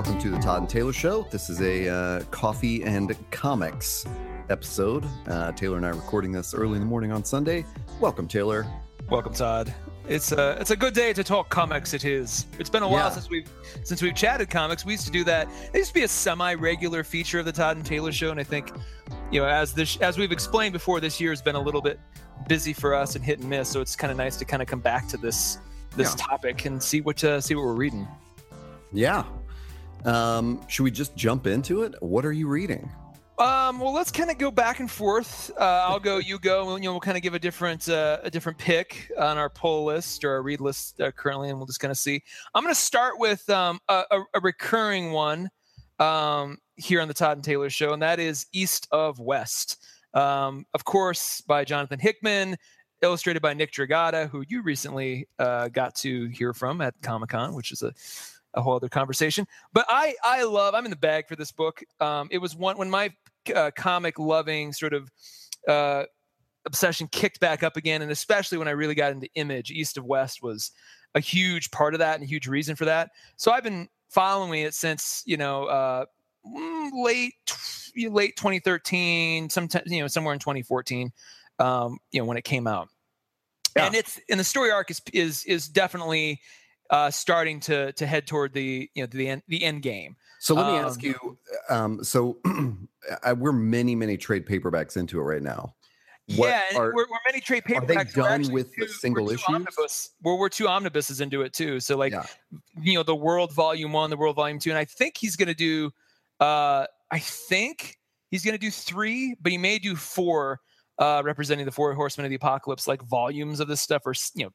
welcome to the Todd and Taylor Show. This is a uh, coffee and comics episode. Uh, Taylor and I are recording this early in the morning on Sunday. Welcome, Taylor. Welcome, Todd. It's a it's a good day to talk comics. It is. It's been a while Yeah. since we've since we've chatted comics. We used to do that. It used to be a semi regular feature of the Todd and Taylor Show, and I think, you know, as this as we've explained before, this year has been a little bit busy for us and hit and miss. So it's kind of nice to kind of come back to this this Yeah. topic and see what uh, see what we're reading. Yeah. Um, should we just jump into it? What are you reading? Um, well, let's kind of go back and forth. Uh, I'll go, you go. You know, we'll kind of give a different uh, a different pick on our poll list or our read list uh, currently, and we'll just kind of see. I'm going to start with um, a, a, a recurring one um, here on the Todd and Taylor Show, and that is East of West. Um, of course, by Jonathan Hickman, illustrated by Nick Dragotta, who you recently uh, got to hear from at Comic Con, which is a a whole other conversation. But I I love I'm in the bag for this book. Um, it was one when my uh, comic loving sort of uh, obsession kicked back up again, and especially when I really got into Image, East of West was a huge part of that and a huge reason for that. So I've been following it since you know uh, mm, late late 2013, sometime you know somewhere in 2014, um, you know when it came out. Yeah. And it's and the story arc is is is definitely uh, starting to to head toward the you know the end the end game. So let me ask Um, you. Um, so I, we're many, many trade paperbacks into it right now. What yeah, are- we're, we're many trade paperbacks. are they done with the two- we're single issues? Omnibus, well, we're two omnibuses into it too. So like, Yeah. you know, the World Volume One, the World Volume Two, and I think he's going to do. Uh, I think he's going to do three, but he may do four, uh, representing the four horsemen of the apocalypse, like volumes of this stuff, or you know,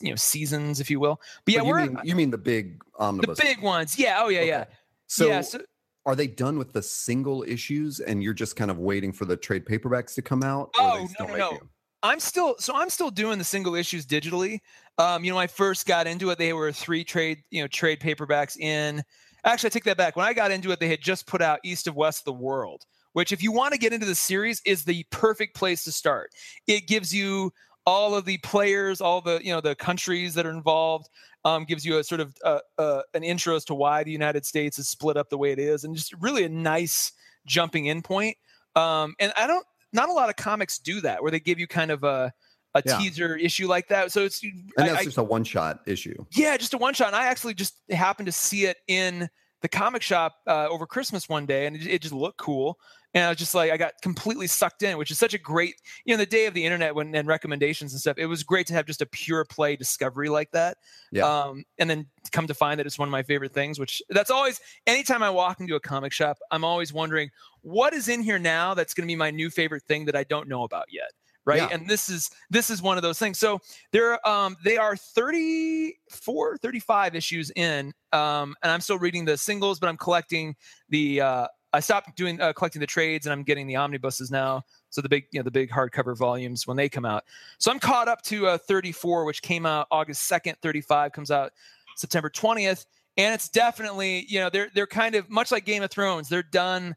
you know, seasons, if you will. But yeah, But you we're mean you mean the big the big ones. Yeah. Oh yeah. Yeah. So, yeah. So, are they done with the single issues, and you're just kind of waiting for the trade paperbacks to come out? or are they Oh, no, no, no. them? I'm still so I'm still doing the single issues digitally. Um, you know, I first got into it, they were three trade, you know, trade paperbacks in. Actually, I take that back. When I got into it, they had just put out East of West the World, which if you want to get into the series is the perfect place to start. It gives you all of the players, all the, you know, the countries that are involved. Um, gives you a sort of uh, uh, an intro as to why the United States is split up the way it is, and just really a nice jumping in point. Um, and I don't not a lot of comics do that where they give you kind of a a Yeah. teaser issue like that. So it's And that's I- just a one shot issue. yeah, just a one shot. And I actually just happened to see it in the comic shop uh, over Christmas one day, and it, it just looked cool. And I was just like, I got completely sucked in, which is such a great, you know, the day of the internet when and recommendations and stuff. It was great to have just a pure play discovery like that. Yeah. Um, and then come to find that it's one of my favorite things. Which that's always anytime I walk into a comic shop, I'm always wondering what is in here now that's going to be my new favorite thing that I don't know about yet. Right. Yeah. And this is this is one of those things. So there um they are 34 35 issues in um and i'm still reading the singles but i'm collecting the uh i stopped doing uh, collecting the trades and i'm getting the omnibuses now. So the big you know the big hardcover volumes when they come out. So i'm caught up to uh 34 which came out august 2nd 35 comes out september 20th and it's definitely you know they're they're kind of much like game of thrones they're done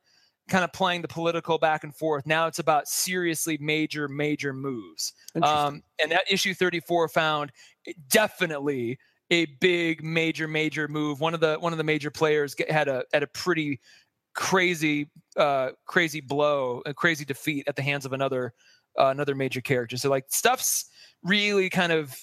kind of playing the political back and forth. Now it's about seriously major major moves. Um, and that issue 34 found definitely a big major major move. One of the one of the major players get, had a had a pretty crazy uh crazy blow a crazy defeat at the hands of another uh, another major character so like stuff's really kind of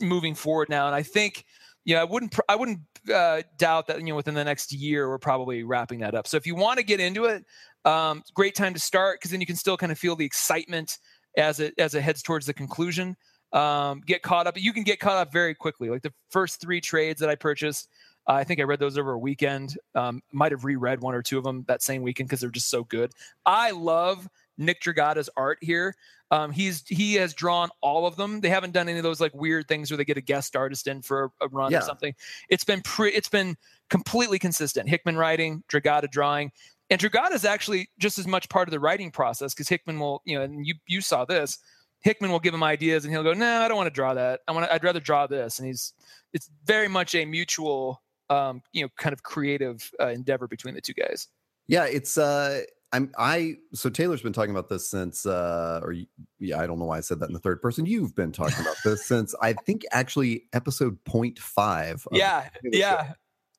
moving forward now and i think you know i wouldn't i wouldn't uh, doubt that you know within the next year we're probably wrapping that up so if you want to get into it um great time to start because then you can still kind of feel the excitement as it as it heads towards the conclusion. Um, get caught up. You can get caught up very quickly. Like the first three trades that I purchased, uh, I think I read those over a weekend. Um, might have reread one or two of them that same weekend because they're just so good. I love Nick Dragotta's art here. Um, he's he has drawn all of them. They haven't done any of those like weird things where they get a guest artist in for a, a run Yeah. or something. It's been pre- it's been completely consistent. Hickman writing, Dragotta drawing. And Dragotta is actually just as much part of the writing process because Hickman will, you know, and you you saw this. Hickman will give him ideas, and he'll go, "No, I don't want to draw that. I want. I'd rather draw this." And he's, it's very much a mutual, um, you know, kind of creative uh, endeavor between the two guys. Yeah, it's uh I'm I so Taylor's been talking about this since uh or yeah, I don't know why I said that in the third person. You've been talking about this since I think actually episode 0.5 of Yeah, the show. yeah,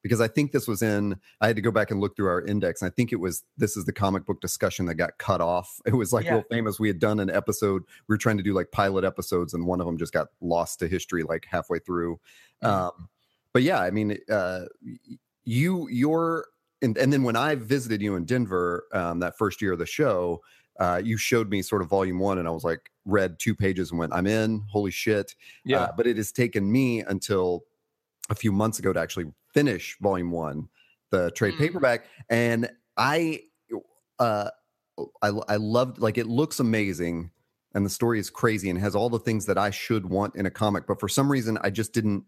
because I think this was in. I had to go back and look through our index, and I think it was this is the comic book discussion that got cut off. It was like Yeah. real famous. We had done an episode. We were trying to do like pilot episodes, and one of them just got lost to history like halfway through. Mhm. Um, but yeah, I mean, uh, you you're and, and then when I visited you in Denver um, that first year of the show, uh, you showed me sort of volume one, and I was like, read two pages and went, I'm in. Holy shit! Yeah. Uh, but it has taken me until a few months ago to actually finish volume one, the trade Mm. paperback, and I, uh, I I loved like it looks amazing. And the story is crazy and has all the things that I should want in a comic. But for some reason, I just didn't.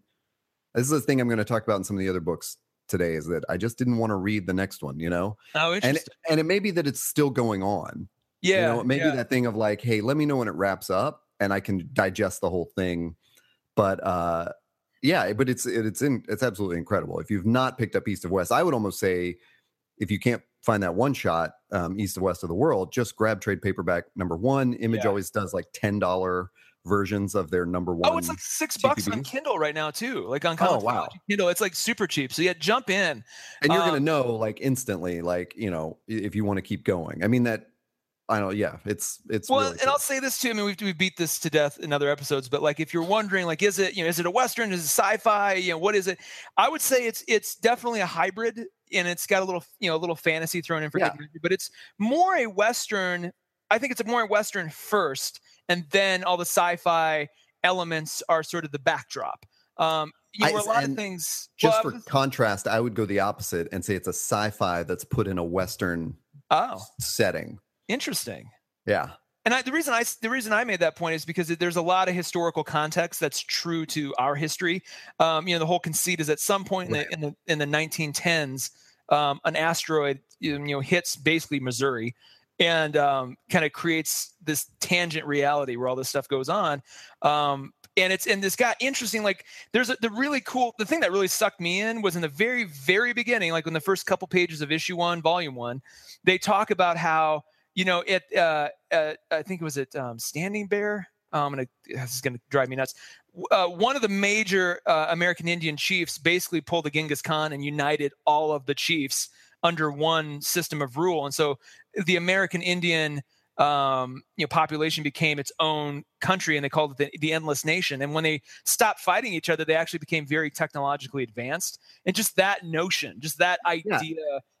This is the thing I'm going to talk about in some of the other books today is that I just didn't want to read the next one, you know? oh, And interesting. it, and it may be that it's still going on. yeah. You know, it may yeah. be that thing of like, hey, let me know when it wraps up and I can digest the whole thing. But uh yeah, but it's it, it's in it's absolutely incredible. If you've not picked up East of West, I would almost say if you can't find that one shot, um, East of West of the World, just grab trade paperback number one. Image Yeah. always does like ten dollar versions of their number one. Oh, it's like six bucks on Kindle right now too. Like on Oh, Comic wow. Kindle, it's like super cheap. So yeah, jump in. and you're gonna um, know like instantly, like you know, if you want to keep going. I mean that I don't yeah, it's it's Well, really and cool. I'll say this too. I mean, we've we beat this to death in other episodes, but like, if you're wondering, like, is it you know, is it a western? Is it sci-fi? You know, what is it? I would say it's it's definitely a hybrid, and it's got a little you know a little fantasy thrown in for Yeah. good measure, but it's more a western. I think it's a more western first, and then all the sci-fi elements are sort of the backdrop. Um, you know, I- a lot of things. just well, for contrast, I would go the opposite and say it's a sci-fi that's put in a western oh, setting. interesting. Yeah. And I, the reason I the reason I made that point is because there's a lot of historical context that's true to our history. Um, you know, the whole conceit is at some point in the in the in the 1910s, um, an asteroid you know hits basically Missouri, and um, kind of creates this tangent reality where all this stuff goes on. Um, and it's and this got interesting. Like there's a, the really cool the thing that really sucked me in was in the very very beginning, like in the first couple pages of issue one, volume one, they talk about how you know it uh, uh i think it was at um, standing bear Oh, i'm gonna this is gonna drive me nuts uh, one of the major uh, american indian chiefs basically pulled the genghis khan and united all of the chiefs under one system of rule and so the american indian um, you know population became its own country and they called it the, the endless nation and when they stopped fighting each other they actually became very technologically advanced and just that notion just that idea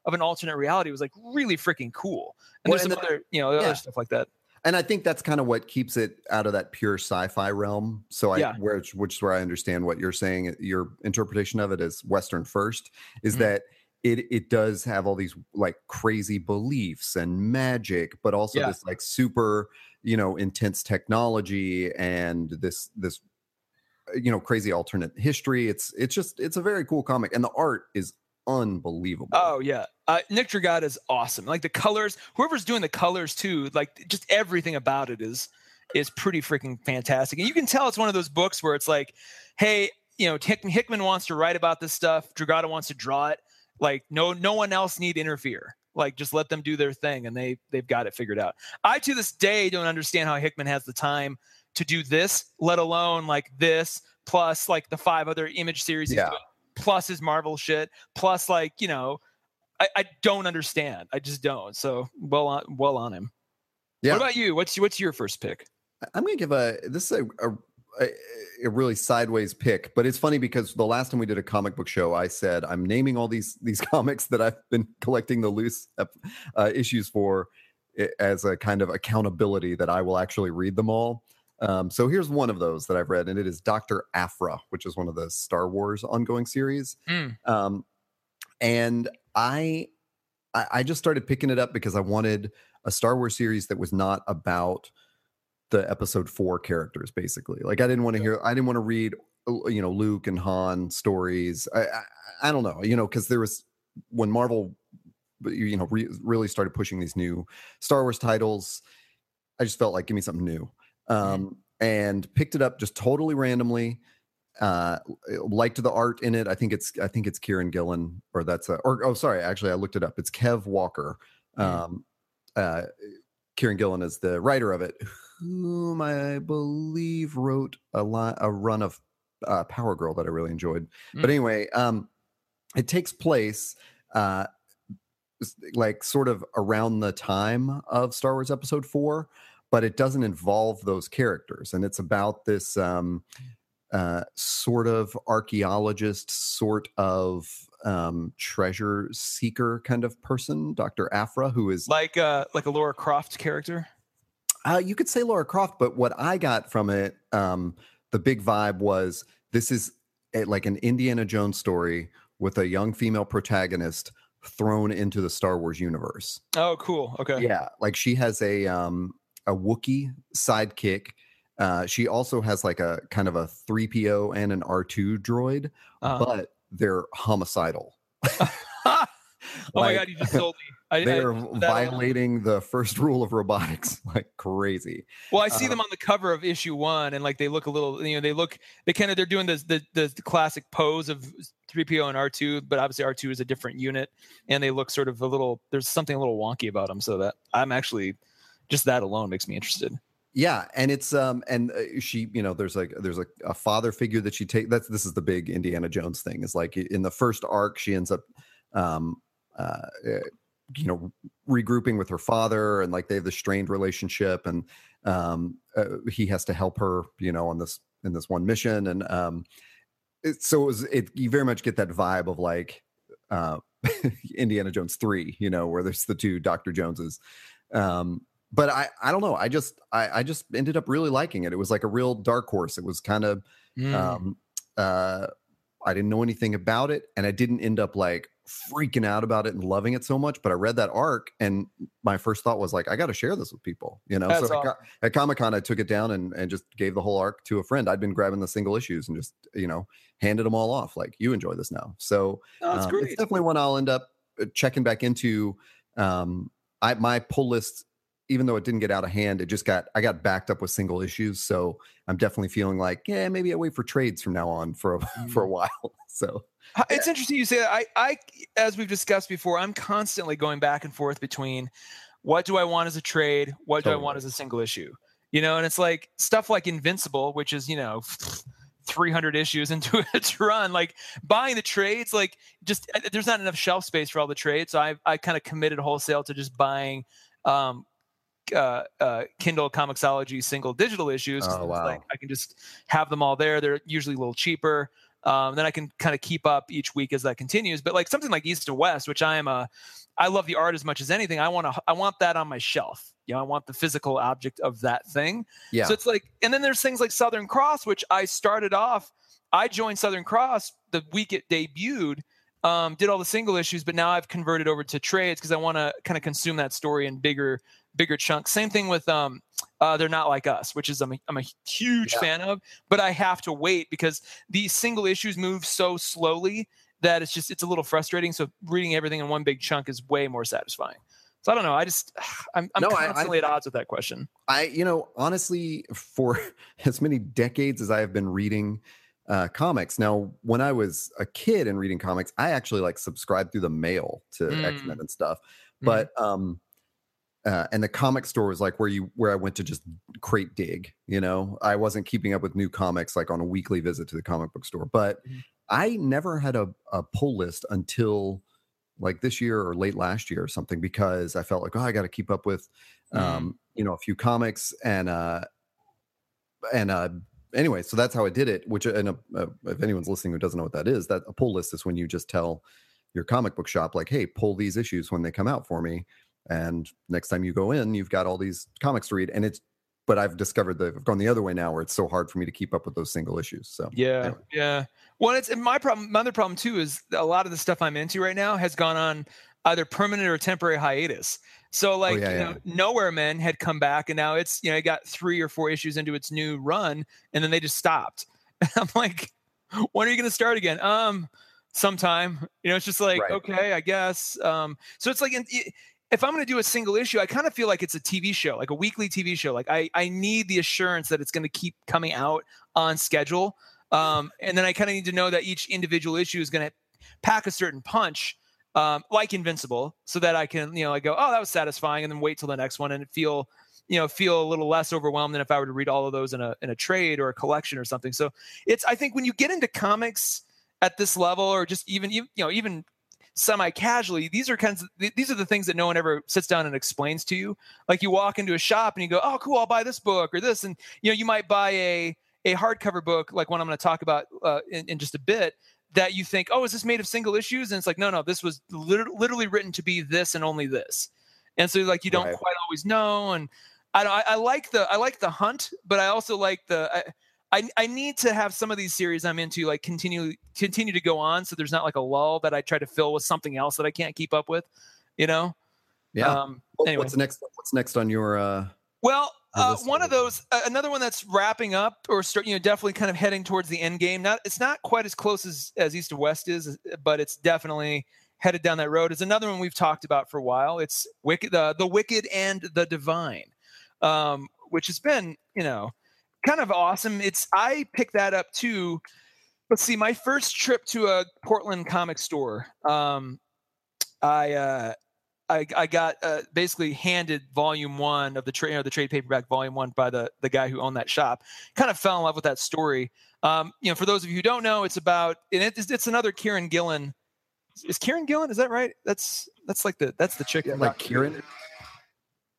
of an alternate reality was like really freaking cool and Well, there's and some the- other you know yeah. other stuff like that And I think that's kind of what keeps it out of that pure sci-fi realm. So I Yeah. where which is where I understand what you're saying. Your interpretation of it as Western first is Mhm. that it it does have all these like crazy beliefs and magic, but also Yeah. this like super, you know, intense technology and this this uh, you know crazy alternate history. It's it's just it's a very cool comic, and the art is unbelievable. oh yeah uh, nick Dragotta is awesome like the colors whoever's doing the colors too like just everything about it is is pretty freaking fantastic and you can tell it's one of those books where it's like hey you know Hick- hickman wants to write about this stuff Dragotta wants to draw it like no no one else need interfere like just let them do their thing and they they've got it figured out. I to this day don't understand how hickman has the time to do this let alone like this plus like the five other image series Yeah. doing, plus his marvel shit plus like you know I, I don't understand. I just don't so well on well on him. Yeah. what about you? What's what's your first pick? I'm gonna give a this is a, a a, a really sideways pick, but it's funny because the last time we did a comic book show, I said I'm naming all these these comics that I've been collecting the loose uh, issues for as a kind of accountability that I will actually read them all. Um, so here's one of those that I've read, and it is Doctor Aphra, which is one of the Star Wars ongoing series. Mm. Um, and I, I I just started picking it up because I wanted a Star Wars series that was not about the episode four characters basically. Like i didn't want to hear i didn't want to read uh, you know luke and han stories. I i, I don't know you know because there was when marvel you know re- really started pushing these new star wars titles i just felt like give me something new. Um and picked it up just totally randomly uh liked the art in it. I think it's i think it's kieron gillen or that's a, or oh sorry actually i looked it up. It's kev walker. Mm. um uh kieron gillen is the writer of it whom i believe wrote a lot a run of uh power girl that i really enjoyed but Mm. anyway um it takes place uh, like sort of around the time of Star Wars Episode Four, but it doesn't involve those characters, and it's about this um, uh, sort of archaeologist, sort of um, treasure seeker kind of person, Doctor Aphra, who is like uh, like a Lara Croft character. Uh, you could say Lara Croft, but what I got from it, um, the big vibe was this is a, like an Indiana Jones story with a young female protagonist thrown into the Star Wars universe. Oh, cool. Okay. Yeah, like she has a um a Wookiee sidekick. Uh, she also has like a kind of a 3PO and an R2 droid, uh-huh. but they're homicidal. oh like, my god, you just sold me. I, they're I, violating the first rule of robotics like crazy. Well, I see uh, them on the cover of issue one, and like they look a little, you know, they look they kind of they're doing this the, the the classic pose of 3PO and R2, but obviously R2 is a different unit, and they look sort of a little. There's something a little wonky about them, so that I'm actually just that alone makes me interested. Yeah, and it's um and uh, she you know there's like there's like a father figure that she take that's this is the big Indiana Jones thing is like in the first arc she ends up um uh you know regrouping with her father and like they have this strained relationship and um uh, he has to help her you know on this in this one mission and um it, so it was it you very much get that vibe of like uh Indiana Jones 3 you know where there's the two Dr. Joneses um but I I don't know I just I I just ended up really liking it it was like a real dark horse it was kind of mm. um uh I didn't know anything about it and I didn't end up like freaking out about it and loving it so much. But I read that arc, and my first thought was like, I got to share this with people, you know. That's so awesome. at, at Comic Con, I took it down and and just gave the whole arc to a friend. I'd been grabbing the single issues and just you know handed them all off. Like, you enjoy this now. So oh, um, it's definitely one I'll end up uh, checking back into. Um, I my pull list even though it didn't get out of hand, it just got I got backed up with single issues. So I'm definitely feeling like, yeah, maybe I wait for trades from now on for a, for a mm. while. So it's interesting you say that. I, I, as we've discussed before, I'm constantly going back and forth between what do I want as a trade, what totally. do I want as a single issue, you know, and it's like stuff like Invincible, which is you know. 300 issues into its run like buying the trades like just uh, there's not enough shelf space for all the trades so i i kind of committed wholesale to just buying um uh, uh, Kindle Comixology single digital issues. Oh, wow. Like I can just have them all there. They're usually a little cheaper. Um, then I can kind of keep up each week as that continues. But like something like East of West, which I am a, I love the art as much as anything. I want to, I want that on my shelf. You know, I want the physical object of that thing. Yeah. So it's like, and then there's things like Southern Cross, which I started off. I joined Southern Cross the week it debuted. Um, did all the single issues, but now I've converted over to trades because I want to kind of consume that story in bigger bigger chunks. Same thing with um, uh, they're not like us, which is I'm a, I'm a huge yeah. fan of, but I have to wait because these single issues move so slowly that it's just it's a little frustrating. So reading everything in one big chunk is way more satisfying. So I don't know. I just I'm, I'm no, constantly I, I, at odds with that question. I you know honestly for as many decades as I have been reading uh, comics. Now, when I was a kid and reading comics, I actually like subscribed through the mail to mm. X Men and stuff. Mm-hmm. But mm. um, uh, and the comic store was like where you where I went to just crate dig. You know, I wasn't keeping up with new comics like on a weekly visit to the comic book store. But mm-hmm. I never had a, a pull list until like this year or late last year or something because I felt like oh I got to keep up with um, mm-hmm. you know a few comics and uh and uh anyway so that's how I did it. Which and uh, uh, if anyone's listening who doesn't know what that is, that a pull list is when you just tell your comic book shop like hey pull these issues when they come out for me and next time you go in you've got all these comics to read and it's but i've discovered that i've gone the other way now where it's so hard for me to keep up with those single issues so yeah anyway. yeah well it's my problem my other problem too is a lot of the stuff i'm into right now has gone on either permanent or temporary hiatus so oh, like oh, yeah, you yeah. know nowhere men had come back and now it's you know it got three or four issues into its new run and then they just stopped i'm like when are you going to start again um sometime you know it's just like right. okay i guess um so it's like in, if I'm going to do a single issue, I kind of feel like it's a TV show, like a weekly TV show. Like I, I need the assurance that it's going to keep coming out on schedule. Um, and then I kind of need to know that each individual issue is going to pack a certain punch, um, like Invincible, so that I can, you know, I go, oh, that was satisfying, and then wait till the next one and feel, you know, feel a little less overwhelmed than if I were to read all of those in a in a trade or a collection or something. So it's, I think, when you get into comics at this level or just even you know even semi-casually these are kinds of these are the things that no one ever sits down and explains to you. Like you walk into a shop and you go oh cool i'll buy this book or this and you know you might buy a a hardcover book like one i'm going to talk about uh, in, in just a bit that you think oh is this made of single issues? And it's like no no this was literally, literally written to be this and only this. And so like you don't right. quite always know and I, I, I like the i like the hunt but i also like the I, I, I need to have some of these series I'm into like continue continue to go on so there's not like a lull that I try to fill with something else that I can't keep up with, you know. Yeah. Um, anyway. What's next? What's next on your? uh Well, uh, one of those, uh, another one that's wrapping up or start, you know, definitely kind of heading towards the end game. Not, it's not quite as close as as East of West is, but it's definitely headed down that road. Is another one we've talked about for a while. It's wicked, the the wicked and the divine, um, which has been, you know kind of awesome. It's I picked that up too. Let's see, my first trip to a Portland comic store. Um, I uh, I, I got uh, basically handed volume one of the trade, you know, the trade paperback volume one by the the guy who owned that shop. Kind of fell in love with that story. Um, you know, for those of you who don't know, it's about and it's, it's another Kieron Gillen. Is Kieron Gillen? Is that right? That's that's like the that's the chick. Yeah, like Kieron.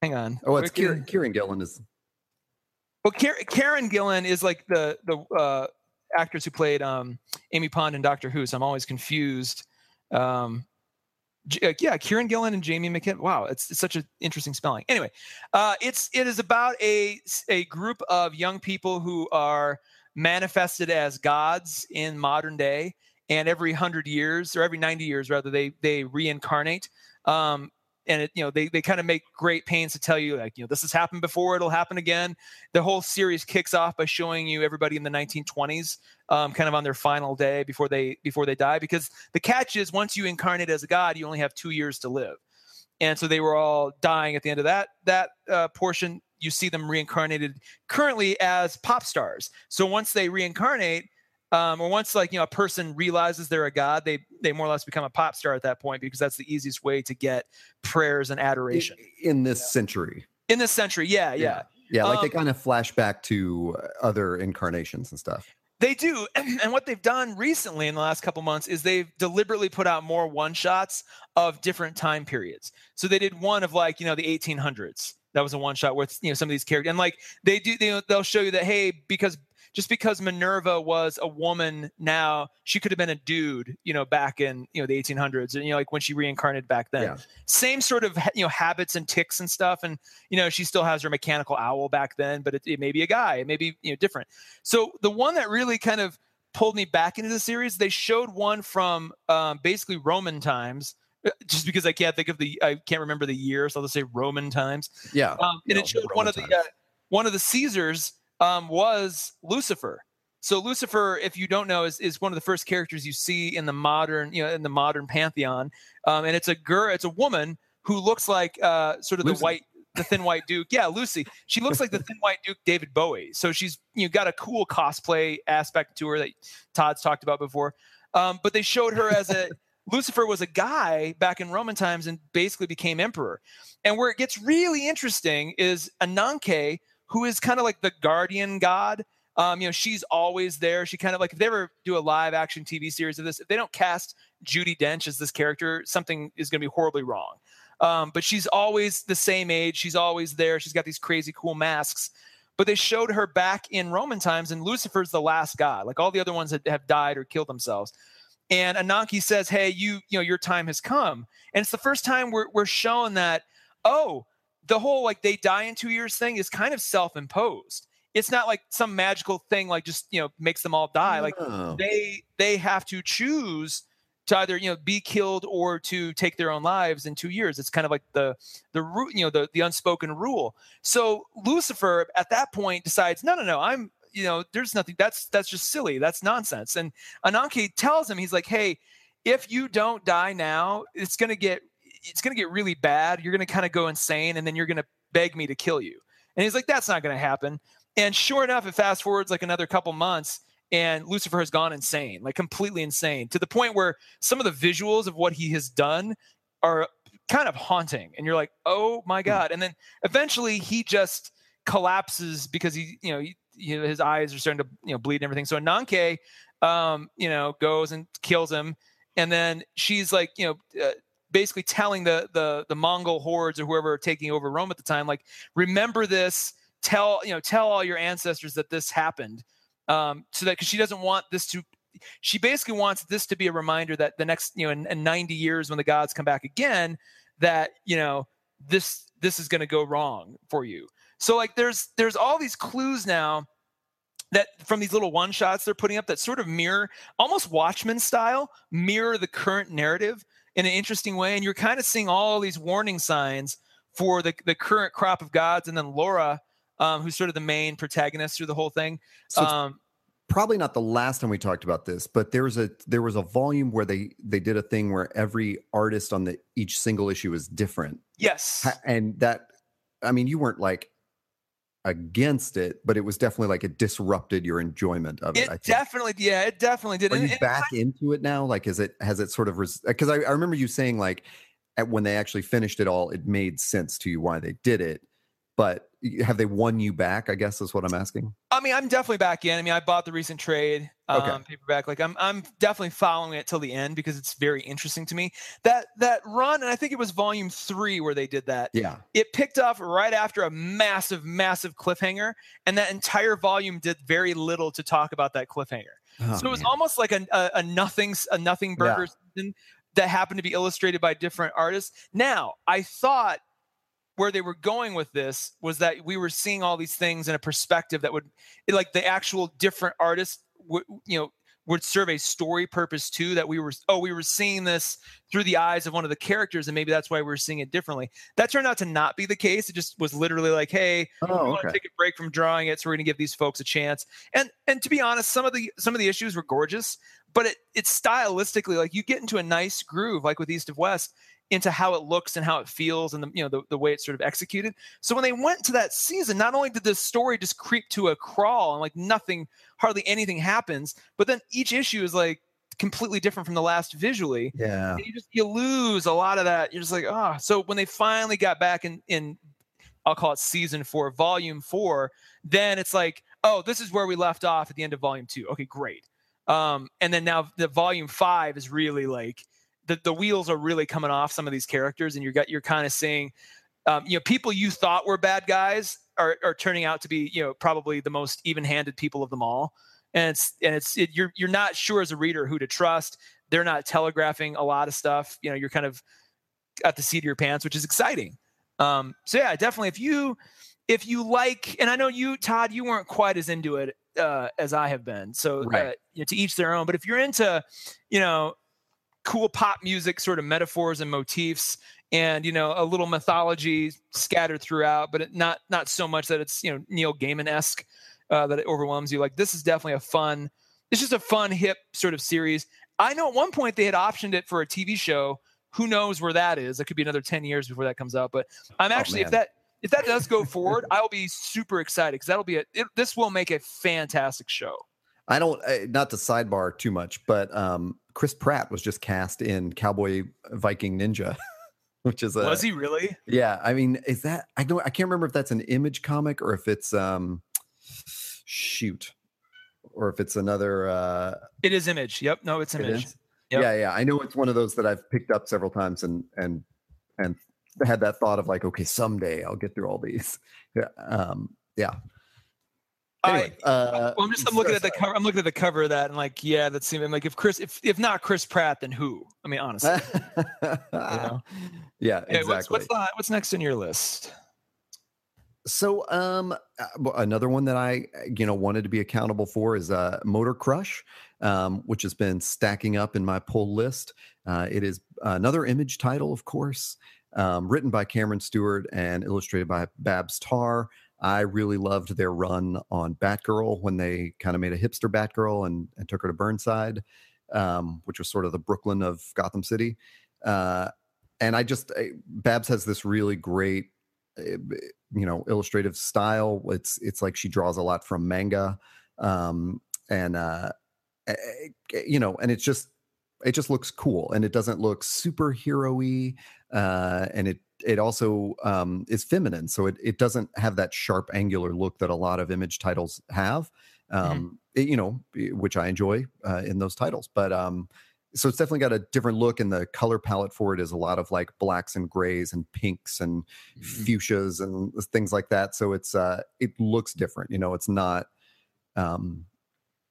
Hang on. Oh, it's Kieron, Kieron Gillen is well, Karen Gillan is like the the uh, actress who played um, Amy Pond in Doctor Who. So I'm always confused. Um, uh, yeah, Kieron Gillen and Jamie McKim. Wow, it's, it's such an interesting spelling. Anyway, uh, it's it is about a a group of young people who are manifested as gods in modern day, and every hundred years or every ninety years rather, they they reincarnate. Um, and it, you know they they kind of make great pains to tell you like you know this has happened before it'll happen again. The whole series kicks off by showing you everybody in the 1920s um, kind of on their final day before they before they die because the catch is once you incarnate as a god you only have two years to live. And so they were all dying at the end of that that uh, portion. You see them reincarnated currently as pop stars. So once they reincarnate um, or once like you know a person realizes they're a god they they more or less become a pop star at that point because that's the easiest way to get prayers and adoration. In, in this yeah. century. In this century yeah yeah. Yeah, yeah like um, they kind of flash back to other incarnations and stuff. They do and what they've done recently in the last couple months is they've deliberately put out more one shots of different time periods. So they did one of like you know the 1800s that was a one shot with you know some of these characters and like they do they, they'll show you that hey because just because Minerva was a woman now, she could have been a dude, you know, back in, you know, the 1800s and, you know, like when she reincarnated back then. Yeah. Same sort of, you know, habits and ticks and stuff. And, you know, she still has her mechanical owl back then, but it, it may be a guy, it may be, you know, different. So the one that really kind of pulled me back into the series, they showed one from um, basically Roman times uh, just because I can't think of the I can't remember the year, so I'll just say Roman times. Yeah, um, and it showed Roman one of times. the uh, one of the Caesars um, was Lucifer. So Lucifer, if you don't know, is, is one of the first characters you see in the modern, you know, in the modern pantheon. Um, and it's a girl, it's a woman who looks like uh, sort of Lucy. the white, the thin white Duke. Yeah, Lucy. She looks like the thin white Duke, David Bowie. So she's you know got a cool cosplay aspect to her that Todd's talked about before. Um, but they showed her as a Lucifer was a guy back in Roman times and basically became emperor. And where it gets really interesting is Ananke who is kind of like the guardian god. Um, you know, she's always there. She kind of like if they ever do a live action TV series of this, if they don't cast Judi Dench as this character, something is going to be horribly wrong. Um, but she's always the same age. She's always there. She's got these crazy cool masks. But they showed her back in Roman times, and Lucifer's the last god. Like all the other ones that have died or killed themselves. And Ananke says, "Hey, you, you know, your time has come." And it's the first time we're we're shown that, oh, the whole like they die in two years thing is kind of self-imposed. It's not like some magical thing like just you know makes them all die. Like they they have to choose to either you know be killed or to take their own lives in two years. It's kind of like the the root you know the, the unspoken rule. So lucifer at that point decides no no no i'm you know there's nothing that's that's just silly. That's nonsense. And ananke tells him he's like hey if you don't die now it's going to get it's going to get really bad. You're going to kind of go insane, and then you're going to beg me to kill you. And he's like, that's not going to happen. And sure enough, it fast forwards like another couple months, and Lucifer has gone insane, like completely insane, to the point where some of the visuals of what he has done are kind of haunting. And you're like, oh my hmm. God. And then eventually he just collapses because he, you know, he, you know, his eyes are starting to you know bleed and everything. So Ananke, um, you know, goes and kills him, and then she's like, you know. Uh, basically telling the the the Mongol hordes or whoever are taking over Rome at the time, like, remember this, tell you know, tell all your ancestors that this happened, um, so that because she doesn't want this to she basically wants this to be a reminder that the next you know in, in 90 years when the gods come back again that you know this this is going to go wrong for you. So like there's there's all these clues now that from these little one shots they're putting up that sort of mirror almost watchmen style mirror the current narrative in an interesting way and you're kind of seeing all these warning signs for the the current crop of gods and then laura um, who's sort of the main protagonist through the whole thing So- um, probably not the last time we talked about this, but there was a there was a volume where they they did a thing where every artist on the each single issue is different, yes. And that I mean you weren't like against it, but it was definitely like it disrupted your enjoyment of it. it I think. definitely yeah it definitely did Are And- you and- back into it now? Like, is it has it sort of because I, I remember you saying like at, when they actually finished it all, it made sense to you why they did it. But have they won you back? I guess is what I'm asking. I mean, I'm definitely back in. I mean, I bought the recent trade um, Okay. paperback. Like, I'm I'm definitely following it till the end because it's very interesting to me. That that run, and I think it was volume three where they did that. Yeah, It picked up right after a massive, massive cliffhanger, and that entire volume did very little to talk about that cliffhanger. Oh, so it was man. almost like a, a, a nothing a nothing Yeah. burger season that happened to be illustrated by different artists. Now, I thought where they were going with this was that we were seeing all these things in a perspective that would like the actual different artists would you know would serve a story purpose too that we were oh we were seeing this through the eyes of one of the characters and maybe that's why we were seeing it differently that turned out to not be the case it just was literally like hey oh, we oh, want to okay. take a break from drawing it, so we're going to give these folks a chance. And and to be honest, some of the some of the issues were gorgeous, but it it's stylistically like you get into a nice groove, like with East of West, into how it looks and how it feels, and the you know the, the way it's sort of executed. So when they went to that season, not only did the story just creep to a crawl and like nothing, hardly anything happens, but then each issue is like completely different from the last visually Yeah, and you just you lose a lot of that. You're just like, oh. So when they finally got back in in I'll call it season four, volume four, then it's like, oh, this is where we left off at the end of volume two. Okay, great. Um, and then now the volume five is really like the, the wheels are really coming off some of these characters, and you're got you're kind of seeing um, you know, people you thought were bad guys are, are turning out to be, you know, probably the most even-handed people of them all. And it's and it's it, you're you're not sure as a reader who to trust. They're not telegraphing a lot of stuff. You know, you're kind of at the seat of your pants, which is exciting. Um, so yeah, definitely. If you if you like, and I know you, Todd, you weren't quite as into it uh, as I have been. So uh, you know, to each their own. But if you're into, you know, cool pop music sort of metaphors and motifs and you know a little mythology scattered throughout but it, not not so much that it's you know neil gaiman-esque uh, that it overwhelms you. Like this is definitely a fun it's just a fun hip sort of series. I know at one point they had optioned it for a tv show. Who knows where that is? It could be another 10 years before that comes out but i'm actually if that if that does go forward i'll be super excited because that'll be a it, this will make a fantastic show I don't uh, not to sidebar too much, but um, Chris Pratt was just cast in Cowboy Viking Ninja, which is a was he really yeah. I mean, is that I don't I can't remember if that's an image comic or if it's um, shoot, or if it's another. Uh, it is image yep no it's image is? Yep. Yeah, yeah. I know it's one of those that I've picked up several times and and and had that thought of like, okay, someday I'll get through all these. Yeah, um, yeah. Anyway, uh, Well, I'm just I'm looking at the cover. I'm looking at the cover of that, and like, yeah, that seems like if Chris, if if not Chris Pratt, then who? I mean, honestly, you know? yeah, Okay, exactly. what's what's, the, what's next in your list? So, um, uh, another one that I, you know, wanted to be accountable for is uh, Motor Crush, um, which has been stacking up in my pull list. Uh, it is another image title, of course, um, written by Cameron Stewart and illustrated by Babs Tarr. I really loved their run on Batgirl when they kind of made a hipster Batgirl and, and took her to Burnside, um, which was sort of the Brooklyn of Gotham City. Uh, and I just, I, Babs has this really great uh, you know illustrative style it's it's like she draws a lot from manga um and uh eh, eh, you know and it's just it just looks cool and it doesn't look superhero-y uh and it it also um, is feminine, so it it doesn't have that sharp angular look that a lot of image titles have. Mm-hmm. Um, it- you know, which I enjoy uh, in those titles, but um, so it's definitely got a different look, and the color palette for it is a lot of like blacks and grays and pinks and Mm-hmm. fuchsias and things like that. So it's uh, it looks different. You know, it's not. Um,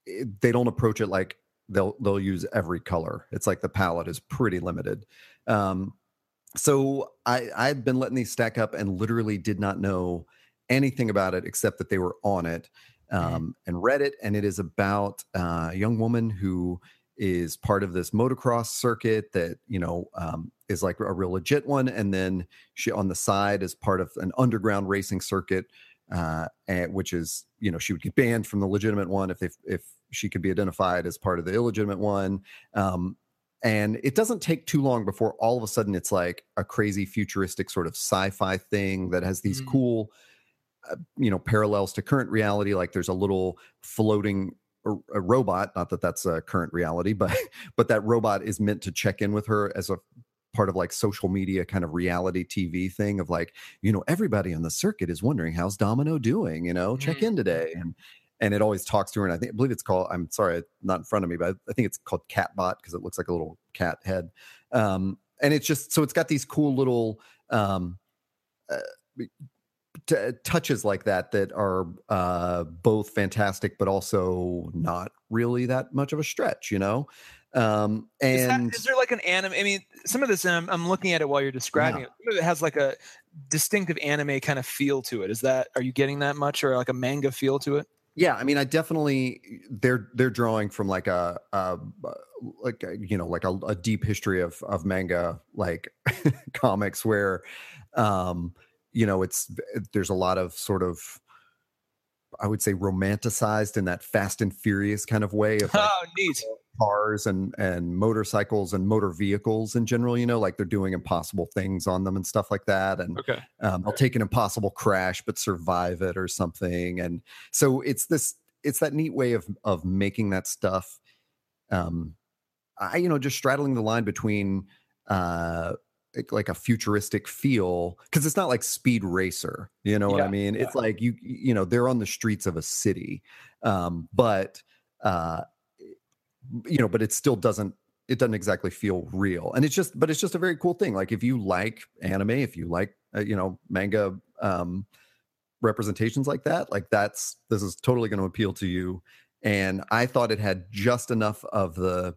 it, they don't approach it like they'll they'll use every color. It's like the palette is pretty limited. Um, so I I've been letting these stack up and literally did not know anything about it except that they were on it um, and read it. And it is about uh, a young woman who is part of this motocross circuit that you know um, is like a real legit one, and then she on the side is part of an underground racing circuit, uh, and, which is you know she would get banned from the legitimate one if they if she could be identified as part of the illegitimate one. Um, and it doesn't take too long before all of a sudden it's like a crazy futuristic sort of sci-fi thing that has these Mm. cool uh, you know parallels to current reality like there's a little floating a, robot not that that's a current reality but but that robot is meant to check in with her as a part of like social media kind of reality tv thing of like you know everybody on the circuit is wondering how's domino doing you know check in today and and it always talks to her and i think i believe it's called i'm sorry not in front of me but i think it's called catbot because it looks like a little cat head um and it's just so it's got these cool little um uh, t- touches like that that are uh both fantastic but also not really that much of a stretch you know um Is, and is there like an anime? I mean, some of this, I'm, I'm looking at it while you're describing it. Some of it has like a distinctive anime kind of feel to it. Is that, are you getting that much or like a manga feel to it? Yeah i mean i definitely they're they're drawing from like a, a like a, you know like a, a deep history of of manga like comics where um you know it's there's a lot of sort of i would say romanticized in that fast and furious kind of way of like, Oh, neat. Cars and and motorcycles and motor vehicles in general you know like they're doing impossible things on them and stuff like that. And Okay. um, they'll take an impossible crash but survive it or something. And so it's this it's that neat way of of making that stuff um i you know just straddling the line between uh like- a futuristic feel because it's not like speed racer you know what i Yeah, mean? It's like you you know they're on the streets of a city um but uh you know but it still doesn't it doesn't exactly feel real. And it's just but it's just a very cool thing. Like if you like anime if you like uh, you know manga um representations like that like that's this is totally going to appeal to you. And i thought it had just enough of the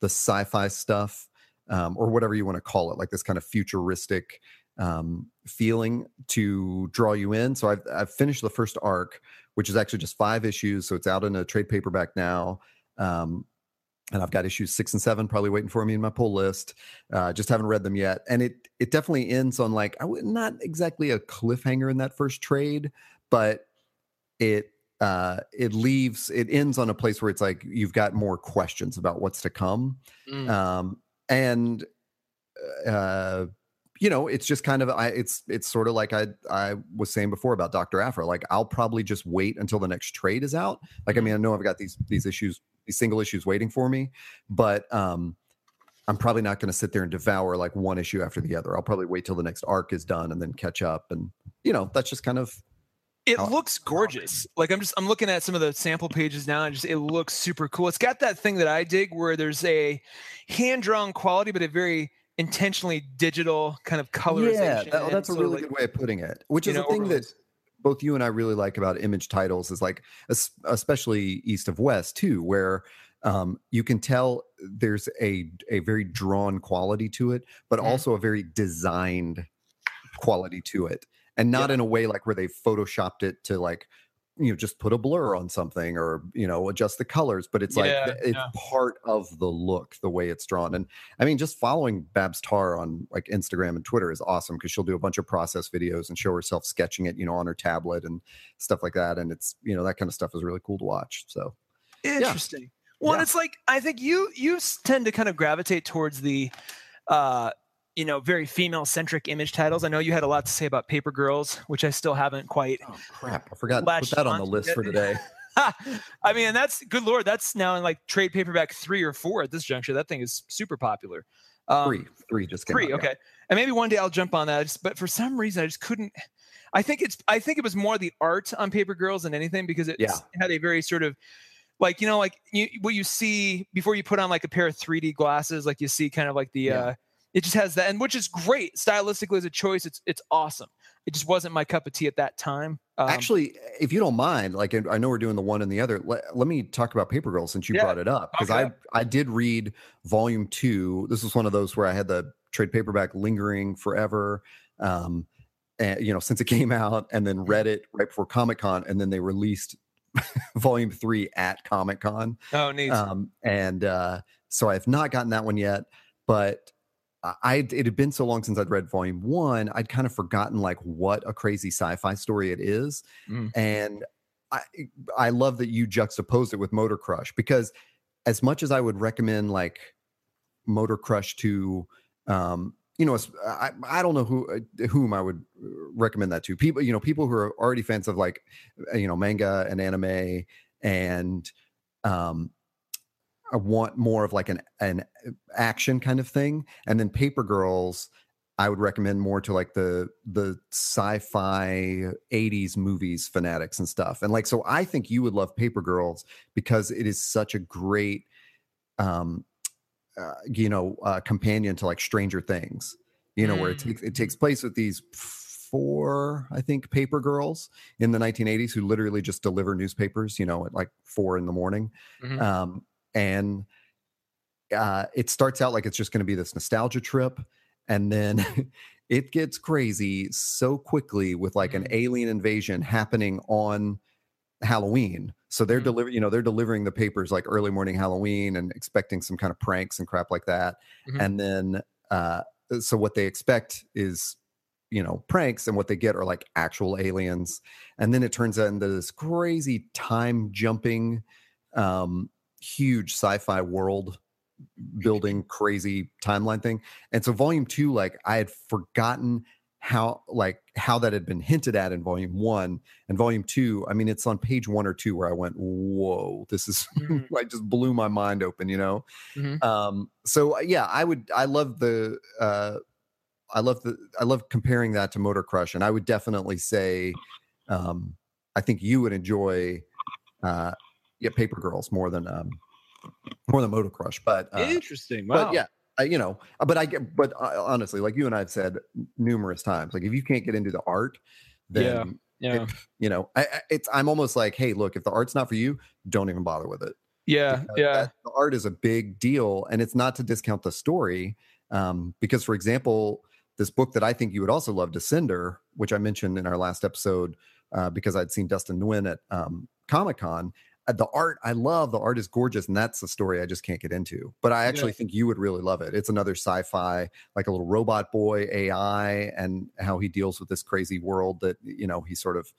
the sci-fi stuff um, or whatever you want to call it like this kind of futuristic um, feeling to draw you in. So I've, I've finished the first arc which is actually just five issues so it's out in a trade paperback now. Um, and I've got issues six and seven probably waiting for me in my pull list. Uh, just haven't read them yet, and it it definitely ends on like I would not exactly a cliffhanger in that first trade, but it uh, it leaves it ends on a place where it's like you've got more questions about what's to come, Mm. um, and uh, you know it's just kind of I it's it's sort of like I I was saying before about Doctor Aphra. Like I'll probably just wait until the next trade is out. Like I mean I know I've got these these issues single issues waiting for me, but um I'm probably not going to sit there and devour like one issue after the other. I'll probably wait till the next arc is done and then catch up. And you know that's just kind of It how- looks gorgeous. Like I'm just I'm looking at some of the sample pages now and just it looks super cool. It's got that thing that I dig where there's a hand drawn quality, but a very intentionally digital kind of colorization. yeah. That, that's a really like, good way of putting it. Which is know, a thing that overlays. Both you and I really like about image titles is like, especially East of West too, where um, you can tell there's a a very drawn quality to it, but also a very designed quality to it, and not Yeah. in a way like where they photoshopped it to like you know just put a blur on something or you know adjust the colors but it's like Yeah, th- it's yeah. part of the look the way it's drawn and i mean just following babs tarr on like instagram and twitter is awesome because she'll do a bunch of process videos and show herself sketching it you know on her tablet and stuff like that and it's you know that kind of stuff is really cool to watch so Interesting. Well, Yeah. it's like I think you you tend to kind of gravitate towards the uh you know, very female centric image titles. I know you had a lot to say about Paper Girls, which I still haven't quite oh crap i forgot to put that on the list for today I mean, that's good lord, that's now in like trade paperback three or four at this juncture. That thing is super popular. Um, three three just came Three, out, yeah. okay. and maybe one day I'll jump on that. But for some reason, I just couldn't. I think it's. I think it was more the art on Paper Girls than anything because it Yeah. had a very sort of like you know like you, what you see before you put on like a pair of 3D glasses, like you see kind of like the. Yeah. uh It just has that, and which is great stylistically as a choice. It's it's awesome. It just wasn't my cup of tea at that time. Um, Actually, if you don't mind, like I know we're doing the one and the other. Let, let me talk about Paper Girl since you Yeah. brought it up because Okay. I I did read volume two. This was one of those where I had the trade paperback lingering forever, um, and you know since it came out, and then read it right before Comic Con, and then they released volume three at Comic Con. oh, neat. um, and uh, so I have not gotten that one yet. But I- it had been so long since I'd read Volume One, I'd kind of forgotten like what a crazy sci-fi story it is, Mm. and I I love that you juxtaposed it with Motor Crush because as much as I would recommend like Motor Crush to um you know, I, I don't know who uh, whom I would recommend that to. People, you know, people who are already fans of like, uh, you know, manga and anime, and um, I want more of like an an action kind of thing. And then Paper Girls, I would recommend more to like the the sci-fi 80s movies fanatics and stuff. And like, so I think you would love Paper Girls because it is such a great um uh, you know uh, companion to like stranger things you know where it Mm. takes it takes place with these four i think paper girls in the 1980s who literally just deliver newspapers you know at like four in the morning Mhm. um and uh it starts out like it's just going to be this nostalgia trip and then it gets crazy so quickly with like an Mhm. alien invasion happening on Halloween. So they're Mhm. delivering, you know, they're delivering the papers like early morning Halloween and expecting some kind of pranks and crap like that. Mhm. And then uh so what they expect is you know pranks and what they get are like actual aliens and then it turns out into this crazy time jumping um huge sci-fi world building crazy timeline thing and so volume two like i had forgotten how like how that had been hinted at in volume one and volume two i mean it's on page one or two where i went whoa this is Mhm. like just blew my mind open you know Mhm. um so uh, yeah i would i love the uh i love the i love comparing that to motor crush and i would definitely say um i think you would enjoy uh yeah paper girls more than um more than motor crush but uh, Interesting. Wow. but yeah I, you know uh, but i get but uh, honestly like you and i've said numerous times like if you can't get into the art then Yeah. you know I, I- it's i'm almost like hey look if the art's not for you don't even bother with it Yeah. because Yeah. that- the art is a big deal and it's not to discount the story um, because for example this book that i think you would also love descender which i mentioned in our last episode uh, because i'd seen dustin nguyen at um, comic-con uh, the art i love the art is gorgeous and that's the story i just can't get into but i actually Yeah. think you would really love it it's another sci-fi like a little robot boy ai and how he deals with this crazy world that you know he sort of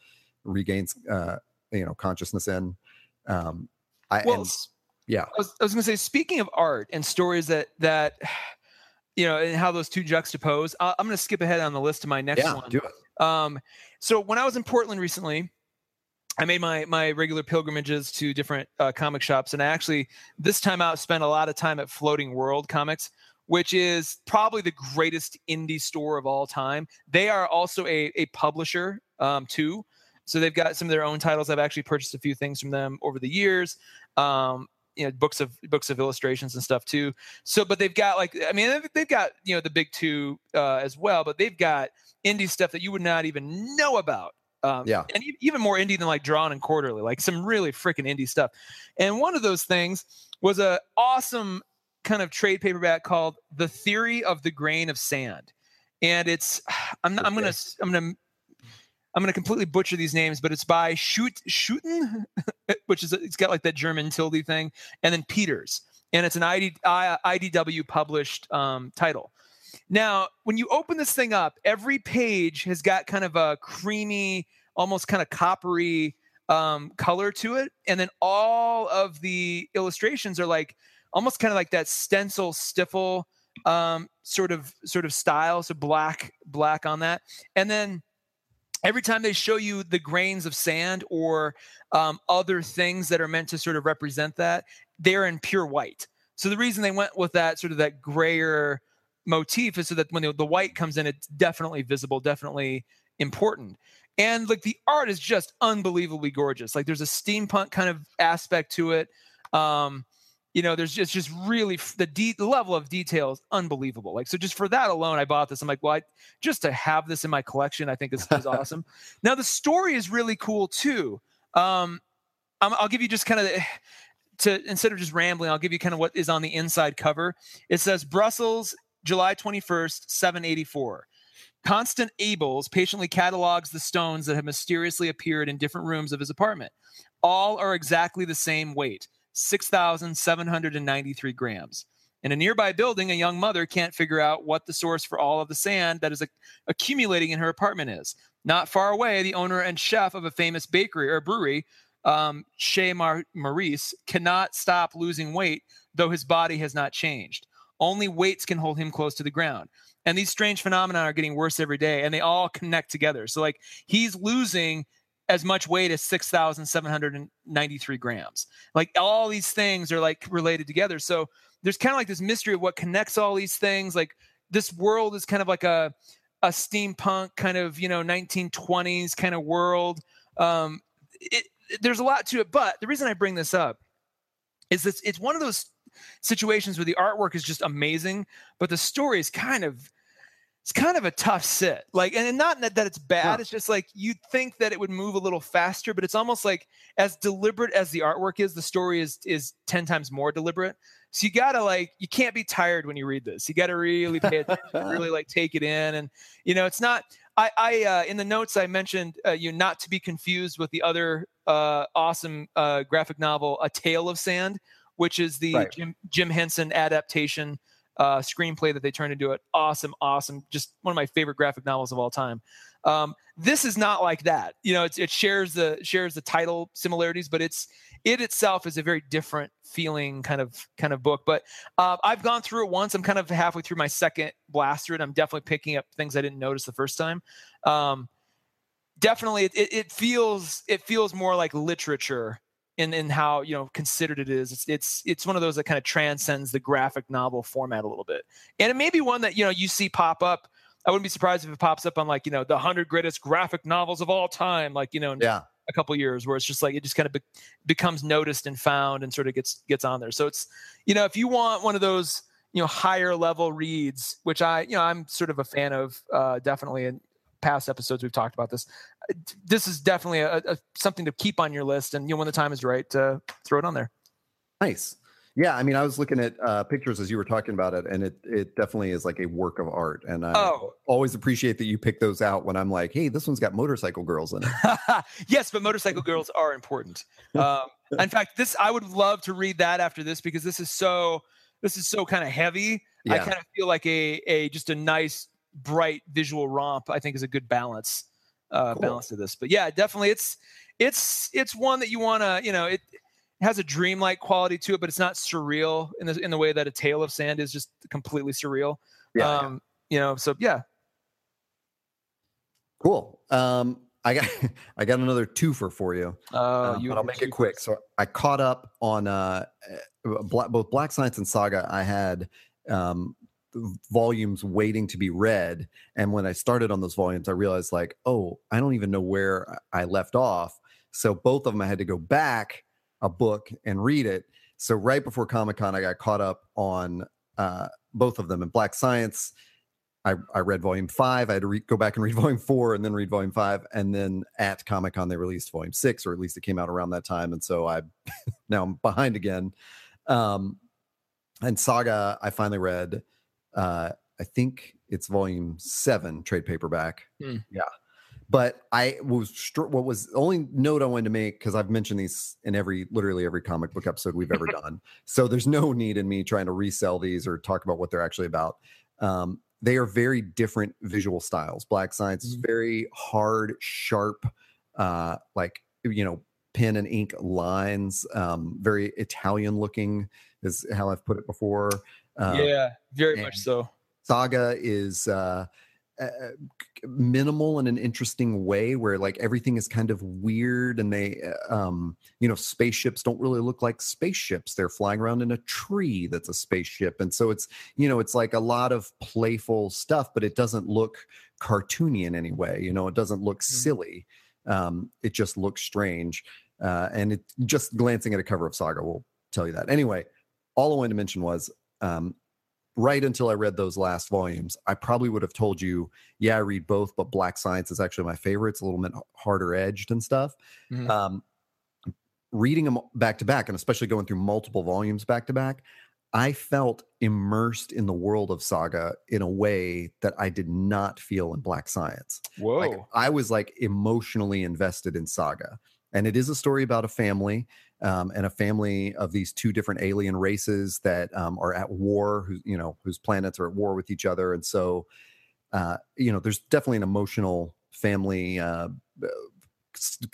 regains uh, you know consciousness in um, I, Well, and yeah I was, I was going to say, speaking of art and stories that that you know, and how those two juxtapose, I, I'm going to skip ahead on the list to my next yeah one. do it Um, so when I was in Portland recently, I made my my regular pilgrimages to different uh, comic shops, and I actually this time out spent a lot of time at Floating World Comics, which is probably the greatest indie store of all time. They are also a a publisher um, too, so they've got some of their own titles. I've actually purchased a few things from them over the years. Um, you know, books of books of illustrations and stuff too. So, but they've got like, I mean, they've- got you know the big two uh, as well, but they've got indie stuff that you would not even know about. Um, Yeah. and even more indie than like Drawn and Quarterly, like some really freaking indie stuff. And one of those things was a awesome kind of trade paperback called "The Theory of the Grain of Sand," and it's I'm I'm gonna I'm gonna I'm gonna completely butcher these names, but it's by Shoot Schuten, which is it's got like that German tilde thing, and then Peeters, and it's an ID, IDW published um, title. Now, when you open this thing up, every page has got kind of a creamy, almost kind of coppery um, color to it, and then all of the illustrations are like almost kind of like that stencil stiffle um, sort of sort of style, so black black on that, and then every time they show you the grains of sand or um, other things that are meant to sort of represent that, they're in pure white. So the reason they went with that sort of that grayer motif is so that when the, the white comes in, it's definitely visible, definitely important. And like the art is just unbelievably gorgeous. Like there's a steampunk kind of aspect to it. Um, you know, there's just just really the de- the level of detail is unbelievable. Like so, just for that alone, I bought this. I'm like, well, I, just to have this in my collection, I think is, is awesome. now the story is really cool too. Um, i will give you just kind of to instead of just rambling, I'll give you kind of what is on the inside cover. It says Brussels, July 21st, 784. Constant Abels patiently catalogs the stones that have mysteriously appeared in different rooms of his apartment. All are exactly the same weight 6,793 grams. In a nearby building, a young mother can't figure out what the source for all of the sand that is a- accumulating in her apartment is. Not far away, the owner and chef of a famous bakery or brewery, um, Chez Mar- Maurice, cannot stop losing weight, though his body has not changed. Only weights can hold him close to the ground. And these strange phenomena are getting worse every day, and they all connect together. So, like, he's losing as much weight as 6,793 grams. Like all these things are like related together. So there's kind of like this mystery of what connects all these things. Like this world is kind of like a, a steampunk kind of, you know, 1920s kind of world. Um, it, there's a lot to it, but the reason I bring this up is this, it's one of those situations where the artwork is just amazing, but the story is kind of it's kind of a tough sit. Like, and not that it's bad. Huh. It's just like you'd think that it would move a little faster, but it's almost like as deliberate as the artwork is, the story is is ten times more deliberate. So you gotta like you can't be tired when you read this. You gotta really pay attention, really like take it in, and you know it's not. I, I uh, in the notes I mentioned uh, you not to be confused with the other uh, awesome uh, graphic novel, A Tale of Sand, which is the right. Jim, Jim Henson adaptation uh, screenplay that they turned into it. Awesome, awesome. Just one of my favorite graphic novels of all time. Um, this is not like that. You know, it shares the shares the title similarities, but it's it itself is a very different feeling kind of kind of book. But uh, I've gone through it once. I'm kind of halfway through my second blast through it. I'm definitely picking up things I didn't notice the first time. Um, definitely, it, it feels it feels more like literature in in how you know considered it is. It's it's it's one of those that kind of transcends the graphic novel format a little bit, and it may be one that you know you see pop up. I wouldn't be surprised if it pops up on like you know the hundred greatest graphic novels of all time, like you know yeah. a couple years, where it's just like it just kind of be- becomes noticed and found and sort of gets gets on there. So it's you know if you want one of those you know higher level reads, which I you know I'm sort of a fan of uh, definitely, and past episodes we've talked about this. This is definitely a, a, something to keep on your list, and you know when the time is right, to throw it on there. Nice. Yeah, I mean, I was looking at uh, pictures as you were talking about it, and it it definitely is like a work of art. And I oh. always appreciate that you pick those out when I'm like, hey, this one's got motorcycle girls in it. yes, but motorcycle girls are important. Um, in fact, this I would love to read that after this because this is so this is so kind of heavy. Yeah. I kind of feel like a a just a nice bright visual romp i think is a good balance uh cool. balance to this but yeah definitely it's it's it's one that you want to you know it, has a dreamlike quality to it but it's not surreal in the in the way that a tale of sand is just completely surreal yeah, um yeah. you know so yeah cool um I got I got another twofer for you. Oh, uh, you but I'll make it quick. So I caught up on uh, eh, both Black Science and Saga. I had um, volumes waiting to be read and when i started on those volumes i realized like oh i don't even know where i left off so both of them i had to go back a book and read it so right before comic-con i got caught up on uh, both of them in black science I, I read volume five. I had to re- go back and read volume four and then read volume five. And then at Comic Con, they released volume six, or at least it came out around that time. And so I now I'm behind again. Um, and Saga, I finally read uh, I think it's volume seven trade paperback. Mm. Yeah. But I was what was the only note I wanted to make because I've mentioned these in every literally every comic book episode we've ever done. So there's no need in me trying to resell these or talk about what they're actually about. Um, they are very different visual styles. Black Science is hmm. very hard, sharp, uh, like you know, pen and ink lines. Um, very Italian looking is how I've put it before. Um, yeah, very much so. Saga is uh, uh, minimal in an interesting way where like everything is kind of weird and they uh, um you know spaceships don't really look like spaceships. They're flying around in a tree that's a spaceship. And so it's you know it's like a lot of playful stuff but it doesn't look cartoony in any way you know it doesn't look mm-hmm. silly. Um it just looks strange. Uh and it just glancing at a cover of saga will tell you that. Anyway all i wanted to mention was um right until I read those last volumes, I probably would have told you, yeah, I read both, but Black Science is actually my favorite. It's a little bit harder edged and stuff. Mm-hmm. Um, reading them back to back, and especially going through multiple volumes back to back, I felt immersed in the world of Saga in a way that I did not feel in Black Science. Whoa. Like, I was like emotionally invested in Saga. And it is a story about a family um, and a family of these two different alien races that um, are at war, who you know whose planets are at war with each other, and so uh, you know there's definitely an emotional family uh,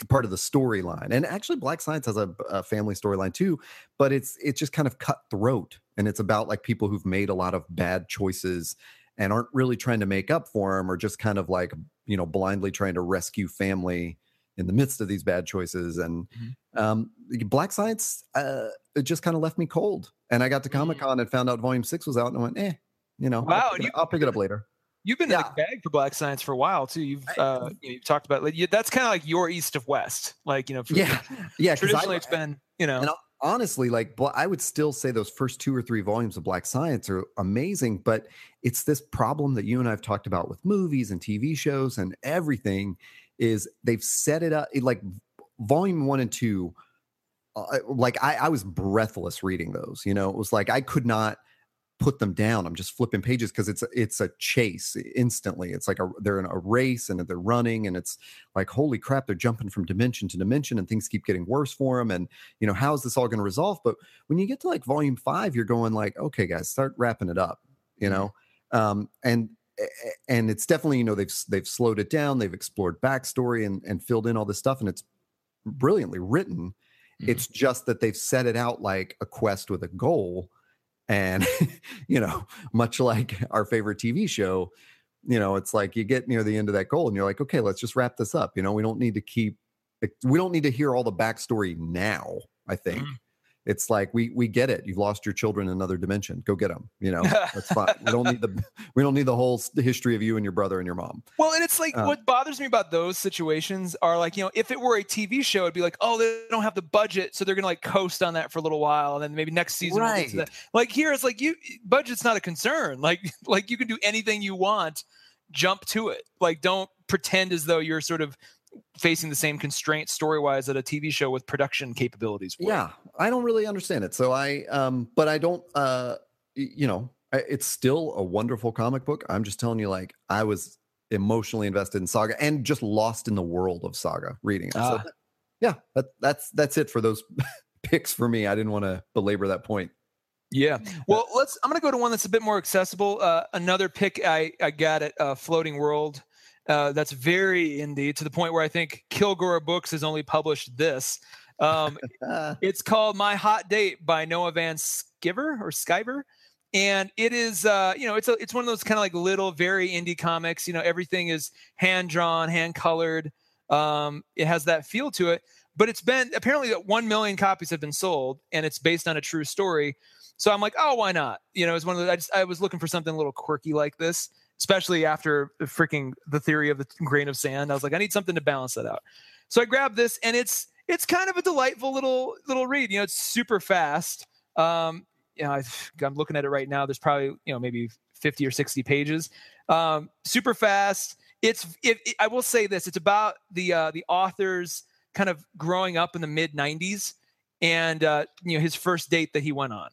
part of the storyline. And actually, Black Science has a, a family storyline too, but it's it's just kind of cutthroat, and it's about like people who've made a lot of bad choices and aren't really trying to make up for them, or just kind of like you know blindly trying to rescue family in the midst of these bad choices. And mm-hmm. um, Black Science, uh, it just kind of left me cold. And I got to Comic Con and found out Volume Six was out, and I went, eh, you know, wow, I'll pick, it, I'll pick it up later. You've been yeah. in the bag for Black Science for a while too. You've uh, you have talked about like, you, that's kind of like your east of west, like you know. yeah, yeah. Traditionally, I, it's been you know. honestly, like I would still say those first two or three volumes of Black Science are amazing, but it's this problem that you and I've talked about with movies and TV shows and everything is they've set it up like volume one and two. Uh, like I, I was breathless reading those. You know, it was like I could not put them down. I'm just flipping pages because it's a, it's a chase instantly. It's like a, they're in a race and they're running and it's like holy crap, they're jumping from dimension to dimension and things keep getting worse for them. And you know how is this all going to resolve? But when you get to like volume five, you're going like, okay, guys, start wrapping it up. You mm-hmm. know, um, and and it's definitely you know they've they've slowed it down they've explored backstory and and filled in all this stuff and it's brilliantly written. Mm-hmm. it's just that they've set it out like a quest with a goal and you know much like our favorite tv show you know it's like you get near the end of that goal and you're like okay let's just wrap this up. You know we don't need to keep we don't need to hear all the backstory now i think. Mm-hmm it's like we we get it. You've lost your children in another dimension. Go get them. You know, that's fine. we don't need the we don't need the whole history of you and your brother and your mom. Well, and it's like uh, what bothers me about those situations are like you know if it were a TV show, it'd be like oh they don't have the budget, so they're gonna like coast on that for a little while, and then maybe next season. Right. We'll like here, it's like you budget's not a concern. Like like you can do anything you want. Jump to it. Like don't pretend as though you're sort of facing the same constraints story wise that a TV show with production capabilities. Would. Yeah, I don't really understand it. So I, um, but I don't, uh, you know, it's still a wonderful comic book. I'm just telling you, like, I was emotionally invested in Saga and just lost in the world of Saga reading it. So, ah. yeah, that, that's that's it for those picks for me. I didn't want to belabor that point. Yeah. Well, let's. I'm going to go to one that's a bit more accessible. Uh, another pick I I got at uh, Floating World uh, that's very indie to the point where I think Kilgore Books has only published this. Um, it's called My Hot Date by Noah Van Sciver or Sciver. And it is, uh, you know, it's a, it's one of those kind of like little, very indie comics. You know, everything is hand drawn, hand colored. Um, it has that feel to it. But it's been apparently that one million copies have been sold, and it's based on a true story. So I'm like, oh, why not? You know, it's one of the. I just I was looking for something a little quirky like this especially after freaking the theory of the grain of sand. I was like, I need something to balance that out. So I grabbed this, and it's it's kind of a delightful little little read. You know, it's super fast. Um, you know, I, am looking at it right now. There's probably you know maybe 50 or 60 pages. Um, super fast. It's it, it, I will say this. It's about the uh, the author's kind of growing up in the mid 90s and uh, you know his first date that he went on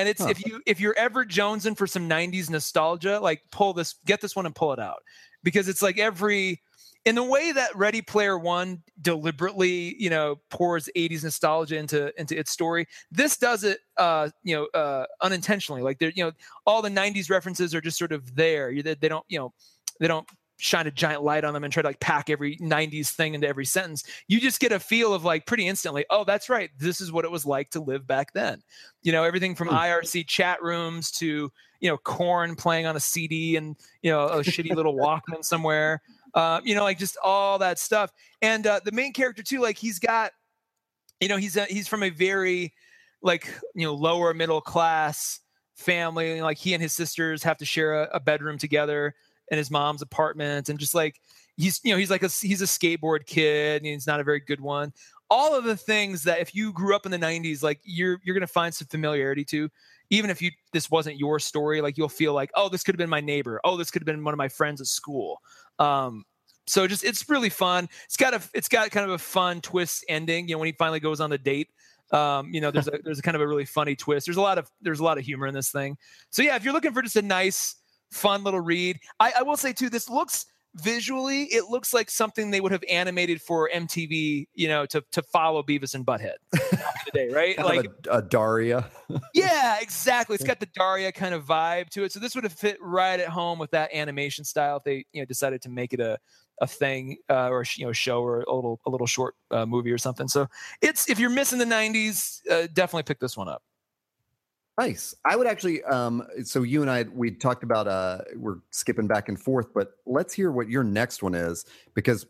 and it's huh. if you if you're ever jonesing for some 90s nostalgia, like pull this, get this one and pull it out. Because it's like every in the way that Ready Player One deliberately, you know, pours 80s nostalgia into into its story, this does it uh, you know, uh unintentionally. Like there, you know, all the 90s references are just sort of there. They, they don't, you know, they don't shine a giant light on them and try to like pack every 90s thing into every sentence you just get a feel of like pretty instantly oh that's right this is what it was like to live back then you know everything from hmm. irc chat rooms to you know Korn playing on a CD and you know a shitty little Walkman somewhere. Uh, you know, like just all that stuff. And uh, the main character too, like he's got, you know, he's a, he's from a very like you know lower middle class family. Like he and his sisters have to share a, a bedroom together in his mom's apartment, and just like he's you know he's like a he's a skateboard kid and he's not a very good one. All of the things that if you grew up in the 90s like you're you're to find some familiarity to. Even if you this wasn't your story like you'll feel like oh this could have been my neighbor. Oh this could have been one of my friends at school. Um so just it's really fun. It's got a it's got kind of a fun twist ending you know when he finally goes on the date. Um, you know there's a there's a kind of a really funny twist. There's a lot of there's a lot of humor in this thing. So yeah if you're looking for just a nice fun little read i, I will say too this looks visually it looks like something they would have animated for MTV, you know, to to follow Beavis and Butthead today, right? like a, a, Daria. yeah, exactly. It's got the Daria kind of vibe to it. So this would have fit right at home with that animation style if they, you know, decided to make it a a thing uh, or you know show or a little a little short uh, movie or something. So it's if you're missing the '90s, uh, definitely pick this one up. Nice. I would actually. Um, so you and I, we talked about. Uh, we're skipping back and forth, but let's hear what your next one is because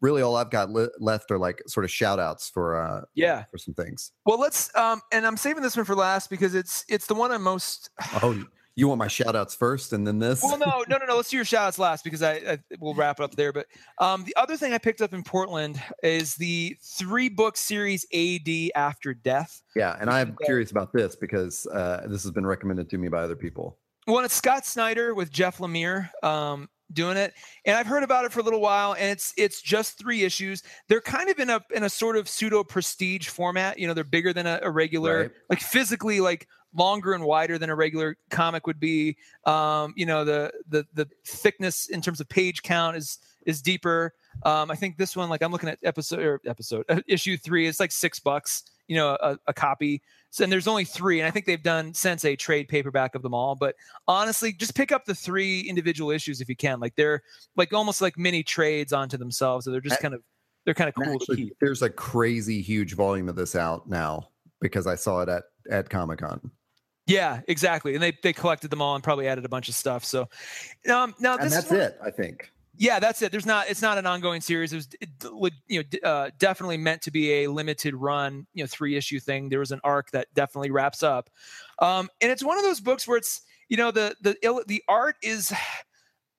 really all I've got left are like sort of shout outs for. Uh, yeah. For some things. Well, let's. Um, and I'm saving this one for last because it's it's the one I'm most. oh, you want my shout outs first and then this? Well, no, no, no, no. Let's do your shout outs last because I, I will wrap it up there. But um, the other thing I picked up in Portland is the three book series AD After Death. Yeah. And I'm curious about this because uh, this has been recommended to me by other people. Well, it's Scott Snyder with Jeff Lemire. Um, doing it and i've heard about it for a little while and it's it's just three issues they're kind of in a in a sort of pseudo prestige format you know they're bigger than a, a regular right. like physically like longer and wider than a regular comic would be. Um, you know, the the the thickness in terms of page count is is deeper. Um, I think this one, like I'm looking at episode or episode uh, issue three, it's like six bucks. You know, a, a copy. So, and there's only three, and I think they've done since a trade paperback of them all. But honestly, just pick up the three individual issues if you can. Like they're like almost like mini trades onto themselves. So they're just kind of they're kind of cool actually. There's a crazy huge volume of this out now because I saw it at at Comic Con. Yeah, exactly. And they they collected them all and probably added a bunch of stuff. So um, now this and that's one, it, I think. Yeah, that's it. There's not. It's not an ongoing series. It was, it, you know, uh, definitely meant to be a limited run, you know, three issue thing. There was an arc that definitely wraps up, um, and it's one of those books where it's, you know, the the the art is.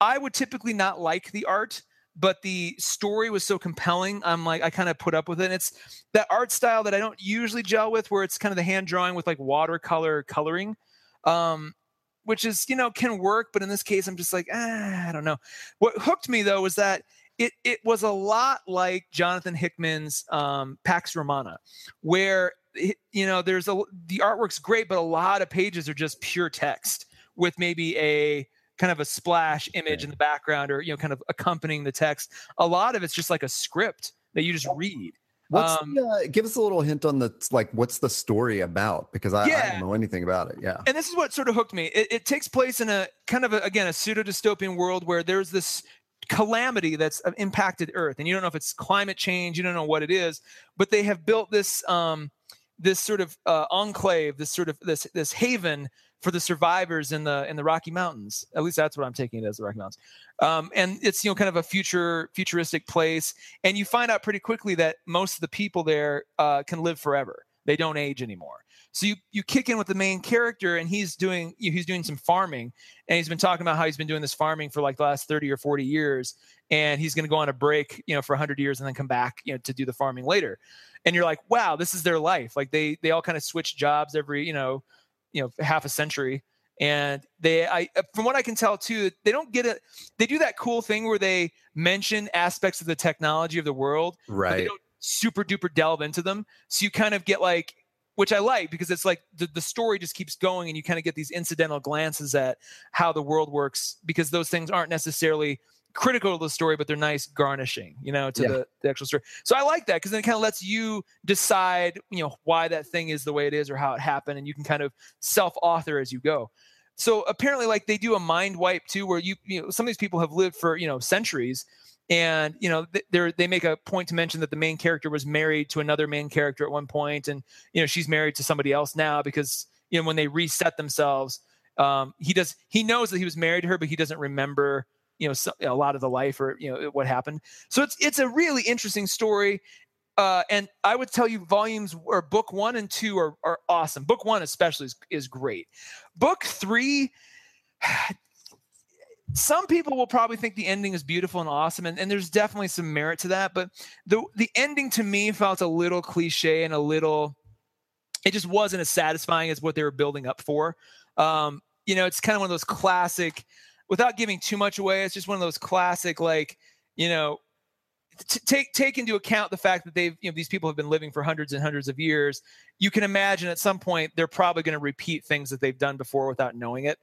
I would typically not like the art, but the story was so compelling i'm like i kind of put up with it and it's that art style that i don't usually gel with where it's kind of the hand drawing with like watercolor coloring um which is you know can work but in this case i'm just like ah, i don't know. What hooked me though was that it it was a lot like jonathan hickman's um pax romana where you know there's a the artwork's great but a lot of pages are just pure text with maybe a kind of a splash image in the background or you know kind of accompanying the text a lot of it's just like a script that you just read What's um, the, uh, give us a little hint on the like what's the story about because I, yeah. I, don't know anything about it. Yeah, and this is what sort of hooked me. It, it takes place in a kind of a, again a pseudo dystopian world where there's this calamity that's uh, impacted Earth, and you don't know if it's climate change, you don't know what it is, but they have built this um, this sort of uh, enclave, this sort of this this haven for the survivors in the in the Rocky Mountains. At least that's what I'm taking it as the Rocky Mountains. Um, and it's you know kind of a future futuristic place, and you find out pretty quickly that most of the people there uh, can live forever. They don't age anymore. So you you kick in with the main character, and he's doing he's doing some farming, and he's been talking about how he's been doing this farming for like the last thirty or forty years, and he's going to go on a break, you know, for hundred years, and then come back, you know, to do the farming later. And you're like, wow, this is their life. Like they they all kind of switch jobs every you know you know half a century and they i uh, from what i can tell too they don't get it they do that cool thing where they mention aspects of the technology of the world right they don't super duper delve into them. So you kind of get like which i like because it's like the, the story just keeps going and you kind of get these incidental glances at how the world works because those things aren't necessarily critical to the story, but they're nice garnishing, you know, to yeah. the, the, actual story. So I like that because then it kind of lets you decide, you know, why that thing is the way it is or how it happened, and you can kind of self-author as you go. So apparently, like they do a mind wipe too, where you, you know, some of these people have lived for you know centuries, and you know they they make a point to mention that the main character was married to another main character at one point, and you know she's married to somebody else now because you know when they reset themselves um, he does he knows that he was married to her, but he doesn't remember you know so, a lot of the life or you know what happened. So it's it's a really interesting story. Uh, and I would tell you, volumes or book one and two are, are awesome. Book one, especially, is, is great. Book three, some people will probably think the ending is beautiful and awesome, and, and there's definitely some merit to that. But the the ending to me felt a little cliche and a little, it just wasn't as satisfying as what they were building up for. Um, you know, it's kind of one of those classic, without giving too much away, it's just one of those classic, like, you know, t- take take into account the fact that they've you know these people have been living for hundreds and hundreds of years. You can imagine at some point they're probably going to repeat things that they've done before without knowing it.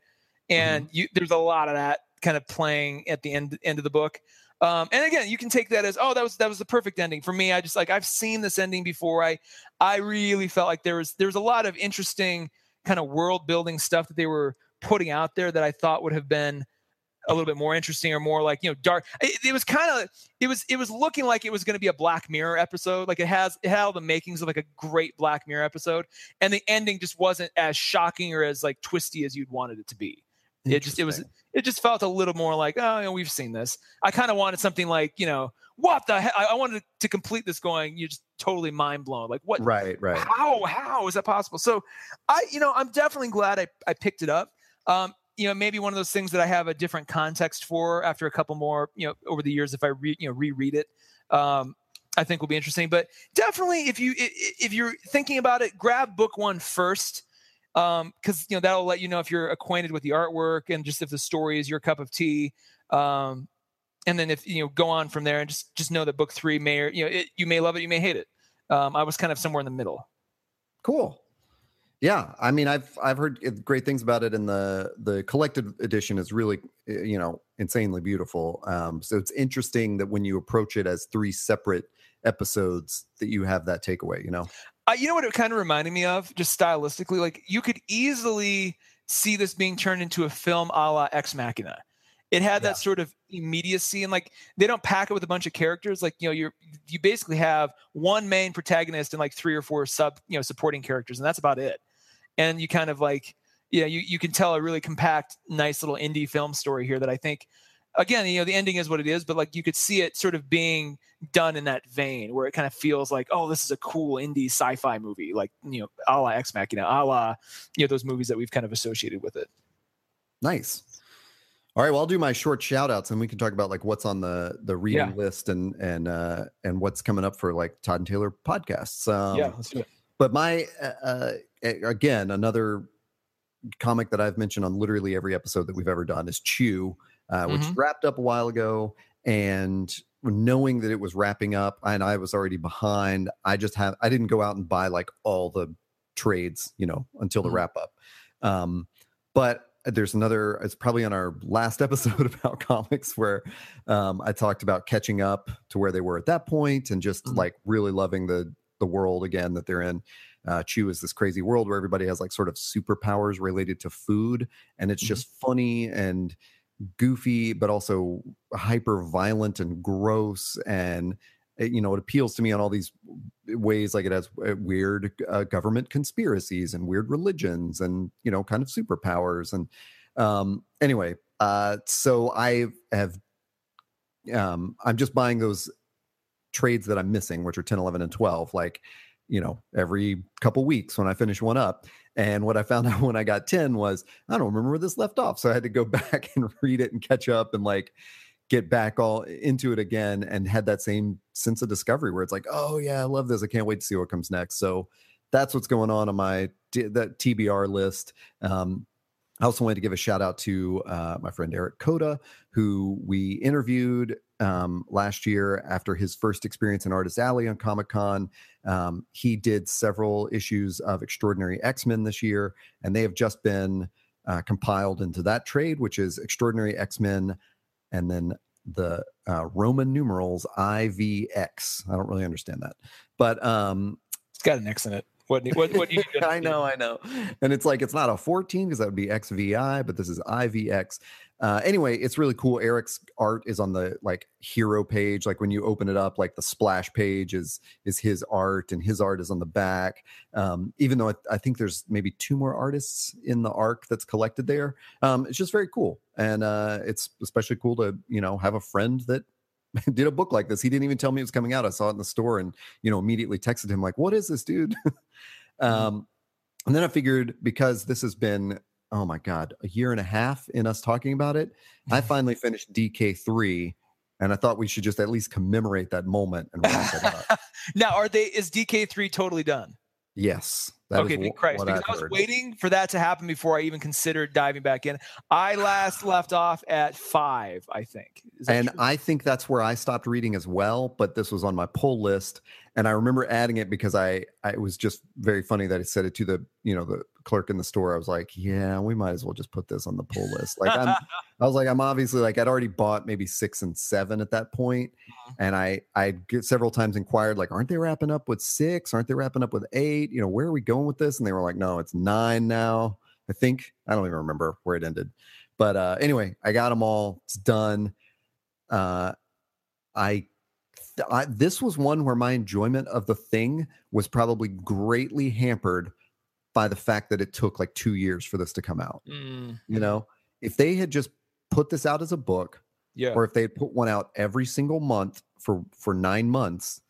And mm-hmm. you, there's a lot of that kind of playing at the end end of the book. Um, and again you can take that as oh that was that was the perfect ending. For me i just like i've seen this ending before. I i really felt like there was there was a lot of interesting kind of world building stuff that they were putting out there that i thought would have been a little bit more interesting or more like you know dark it, it was kind of it was it was looking like it was going to be a black mirror episode like it has it had all the makings of like a great black mirror episode and the ending just wasn't as shocking or as like twisty as you'd wanted it to be. It just it was it just felt a little more like oh you know, we've seen this. I kind of wanted something like you know what the hell I, wanted to complete this going you're just totally mind blown like what right right. how how is that possible? So i you know i'm definitely glad i, I picked it up. Um, you know maybe one of those things that I have a different context for after a couple more you know over the years if I re, you know reread it. Um, I think will be interesting. But definitely, if you if you're thinking about it, grab book one first, because um, you know that'll let you know if you're acquainted with the artwork and just if the story is your cup of tea. Um, and then if you know go on from there and just just know that book three may or you know it, you may love it, you may hate it. Um, I was kind of somewhere in the middle. Cool. Yeah, I mean, I've I've heard great things about it, and the the collected edition is really eh, you know insanely beautiful. Um, so it's interesting that when you approach it as three separate episodes, that you have that takeaway. You know, uh, you know what it kind of reminded me of, just stylistically. Like you could easily see this being turned into a film a la Ex Machina. It had yeah. that sort of immediacy, and like they don't pack it with a bunch of characters. Like you know, you're you basically have one main protagonist and like three or four sub you know supporting characters, and that's about it and you kind of like you know you, you can tell a really compact nice little indie film story here that i think again you know the ending is what it is but like you could see it sort of being done in that vein where it kind of feels like oh this is a cool indie sci-fi movie like you know a la ex machina a la you know those movies that we've kind of associated with it. Nice. All right well i'll do my short shout outs and we can talk about like what's on the the reading yeah. list and and uh and what's coming up for like todd and taylor podcasts. Um, yeah let's do it. but my uh, uh again, another comic that I've mentioned on literally every episode that we've ever done is Chew, uh, which mm-hmm. wrapped up a while ago. And knowing that it was wrapping up and I was already behind, I just have I didn't go out and buy like all the trades, you know, until the mm-hmm. wrap up. Um, but there's another it's probably on our last episode about comics where um, i talked about catching up to where they were at that point and just mm-hmm. like really loving the the world again that they're in uh, Chew is this crazy world where everybody has like sort of superpowers related to food, and it's mm-hmm. just funny and goofy, but also hyper violent and gross. And it, eh, you know, it appeals to me on all these ways. Like it has eh, weird uh, government conspiracies and weird religions, and you know, kind of superpowers. And um, anyway, uh, so I have. Um, I'm just buying those trades that I'm missing, which are 10, 11, and 12. Like you know, every couple weeks when I finish one up. And what I found out when I got 10 was I don't remember where this left off. So I had to go back and read it and catch up and like get back all into it again and had that same sense of discovery where it's like, oh yeah, I love this. I can't wait to see what comes next. So that's what's going on on my that TBR list. Um, I also wanted to give a shout out to uh, my friend Eric Koda, who we interviewed um, last year after his first experience in Artist Alley on Comic Con. Um, he did several issues of Extraordinary X Men this year, and they have just been uh, compiled into that trade, which is Extraordinary X Men, and then the uh, Roman numerals IVX. I don't really understand that, but um, it's got an X in it. What what what you I know, I know. And it's like it's not a 14 because that would be XVI, but this is IVX. Uh, anyway, it's really cool. Eric's art is on the like hero page. Like when you open it up, like the splash page is is his art, and his art is on the back. Um, even though I, I think there's maybe two more artists in the arc that's collected there. Um, it's just very cool, and uh, it's especially cool to you know have a friend that did a book like this. He didn't even tell me it was coming out. I saw it in the store, and you know immediately texted him like, "What is this, dude?" um, and then I figured because this has been oh my god a year and a half in us talking about it? I finally finished dk3 and i thought we should just at least commemorate that moment and wrap it up. Now are they is dk3 totally done? Yes okay, thank Christ. Because I was heard. waiting for that to happen before I even considered diving back in. I last left off at five, I think. And true? I think that's where I stopped reading as well. But this was on my pull list, and I remember adding it because I, I it was just very funny that I said it to the you know the clerk in the store. I was like, yeah, we might as well just put this on the pull list. Like I'm, I was like, I'm obviously like I'd already bought maybe six and seven at that point, mm-hmm. and I I several times inquired like, aren't they wrapping up with six? Aren't they wrapping up with eight? You know, where are we going with this? And they were like, no, it's nine now. I think I don't even remember where it ended, but uh, anyway, I got them all. It's done. Uh, I I, this was one where my enjoyment of the thing was probably greatly hampered by the fact that it took like two years for this to come out. Mm. You know, if they had just put this out as a book, yeah, or if they had put one out every single month for for nine months,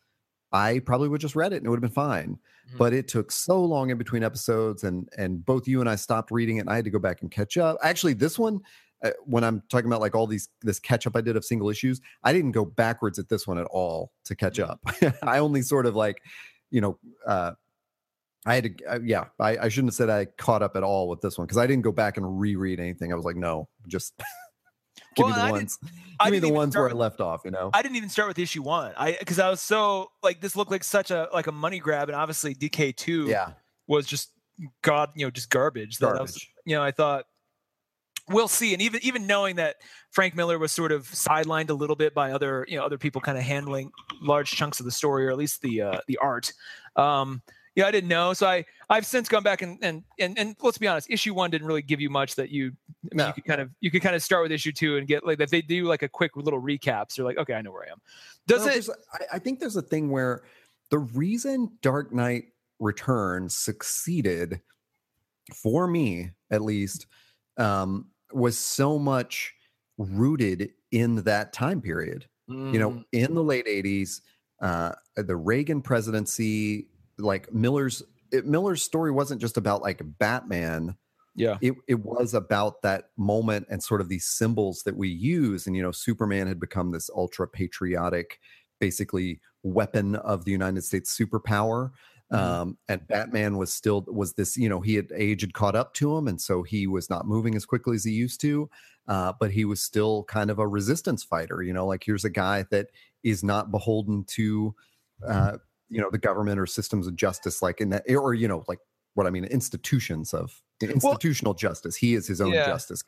I probably would just read it and it would have been fine. Mm-hmm. But it took so long in between episodes, and and both you and I stopped reading it, and I had to go back and catch up. Actually, this one. Uh, when I'm talking about like all these this catch up I did of single issues, I didn't go backwards at this one at all to catch mm. up. I only sort of like, you know, uh, I had to, uh, yeah, I, I, shouldn't have said I caught up at all with this one because I didn't go back and reread anything. I was like, no, just give well, me the I ones, give me the ones where I left off. You know, I didn't even start with issue one. I because I was so like this looked like such a like a money grab, and obviously DK two, yeah, was just god, you know, just garbage. Garbage. That was, you know, I thought we'll see. And even even knowing that Frank Miller was sort of sidelined a little bit by other you know other people kind of handling large chunks of the story or at least the uh, the art. Um, yeah, I didn't know. So I I've since gone back and and and, and let's be honest, issue one didn't really give you much that you I mean, no. you could kind of you could kind of start with issue two and get like if they do like a quick little recaps, you're like, okay, I know where I am. Does no, it? I, I think there's a thing where the reason Dark Knight Returns succeeded for me at least um, was so much rooted in that time period. Mm. You know, mm. in the late 80s, uh, the Reagan presidency, like Miller's it, Miller's story wasn't just about like Batman. Yeah. It it was about that moment and sort of these symbols that we use. And you know, Superman had become this ultra patriotic, basically weapon of the United States superpower. Mm-hmm. Um, and Batman was still was this, you know, he had age had caught up to him, and so he was not moving as quickly as he used to. Uh, but he was still kind of a resistance fighter, you know, like here's a guy that is not beholden to uh, you know the government or systems of justice like in that or you know like what i mean institutions of institutional well, justice he is his own yeah. justice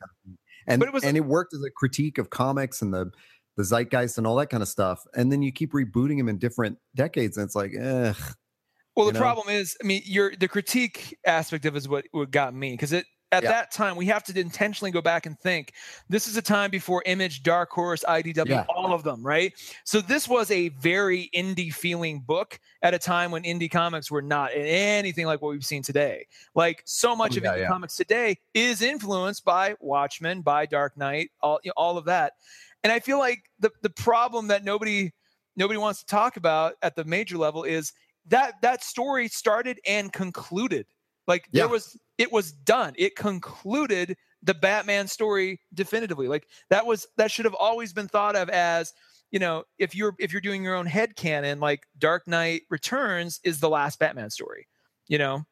and it was, and it worked as a critique of comics and the the zeitgeist and all that kind of stuff and then you keep rebooting him in different decades and it's like ugh, well the know? problem is i mean your the critique aspect of it is what what got me because it at yeah. that time we have to intentionally go back and think this is a time before image dark horse idw yeah. all of them right so this was a very indie feeling book at a time when indie comics were not anything like what we've seen today like so oh, much oh, of indie yeah. comics today is influenced by watchmen by dark knight all, you know, all of that and i feel like the, the problem that nobody nobody wants to talk about at the major level is that that story started and concluded like yeah. there was it was done. It concluded the Batman story definitively. Like that was that should have always been thought of as you know if you're if you're doing your own head canon like dark knight returns is the last batman story you know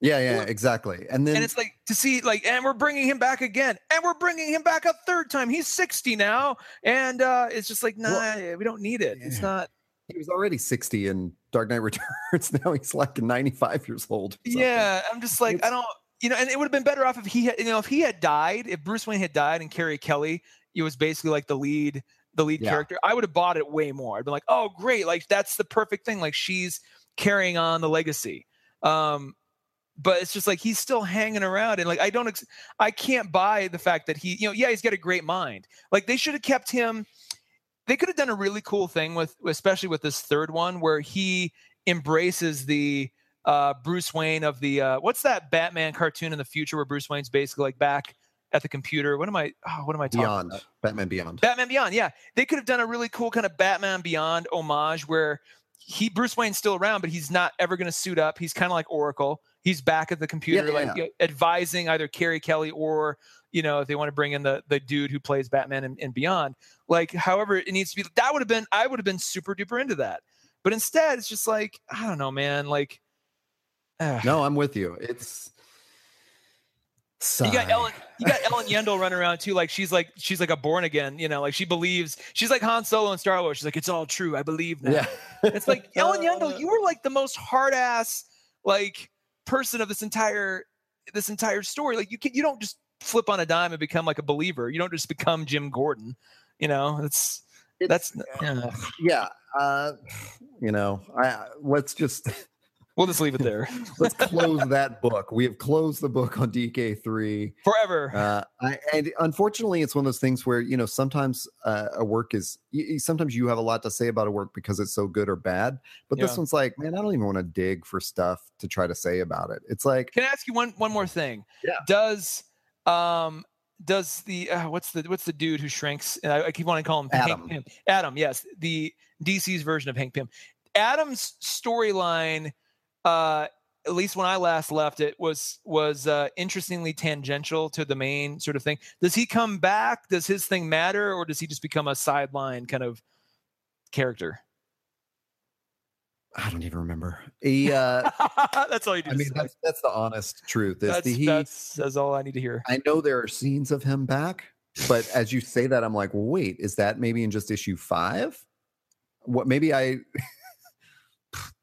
yeah yeah exactly and then and it's like to see like and we're bringing him back again and we're bringing him back a third time he's 60 now and uh it's just like nah well, we don't need it yeah. it's not he was already 60 in Dark Knight Returns. now he's like 95 years old. Yeah, I'm just like, it's, I don't, you know, and it would have been better off if he had, you know, if he had died, if Bruce Wayne had died and Carrie Kelly, it was basically like the lead, the lead yeah. character. I would have bought it way more. I'd been like, oh, great. Like, that's the perfect thing. Like, she's carrying on the legacy. Um, but it's just like he's still hanging around and like I don't ex- I can't buy the fact that he you know yeah he's got a great mind. Like they should have kept him they could have done a really cool thing with especially with this third one where he embraces the uh, Bruce Wayne of the uh, what's that Batman cartoon in the future where Bruce Wayne's basically like back at the computer. What am I? Oh, what am I talking Beyond about? Batman Beyond. Batman Beyond. Yeah, they could have done a really cool kind of Batman Beyond homage where he Bruce Wayne's still around, but he's not ever going to suit up. He's kind of like Oracle. He's back at the computer, Yeah, like yeah. advising either Carrie Kelly or you know if they want to bring in the the dude who plays Batman and, and Beyond. Like, however, it needs to be. That would have been. I would have been super duper into that. But instead, it's just like I don't know, man. Like, ugh. No, I'm with you. It's You got Ellen. You got Ellen Yindel running around too, like she's like she's like a born again. You know, like she believes she's like Han Solo in Star Wars. She's like, it's all true. I believe now. Yeah. It's like Ellen Yindel. You were like the most hard ass like person of this entire this entire story. Like you can you don't just flip on a dime and become like a believer. You don't just become Jim Gordon. You know, it's It's- that's yeah. yeah. Uh, you know, I let's just We'll just leave it there let's close that book. We have closed the book on DK three. forever. Uh, I, and unfortunately, it's one of those things where you know sometimes uh, a work is sometimes you have a lot to say about a work because it's so good or bad. But this one's like, man, I don't even want to dig for stuff to try to say about it. It's like, Can I ask you one one more thing? Yeah. Does um does the uh, what's the what's the dude who shrinks? And I, I keep wanting to call him Hank Atom. Pym. Atom, yes, the DC's version of Hank Pym. Atom's storyline, uh, at least when I last left it, was was uh, interestingly tangential to the main sort of thing. Does he come back? Does his thing matter, or does he just become a sideline kind of character? I don't even remember. He, uh, that's all you do. I mean, that's that's the honest truth. Is that's, the, he, that's that's all I need to hear. I know there are scenes of him back, but as you say that, I'm like, wait, is that maybe in just issue five? What maybe I.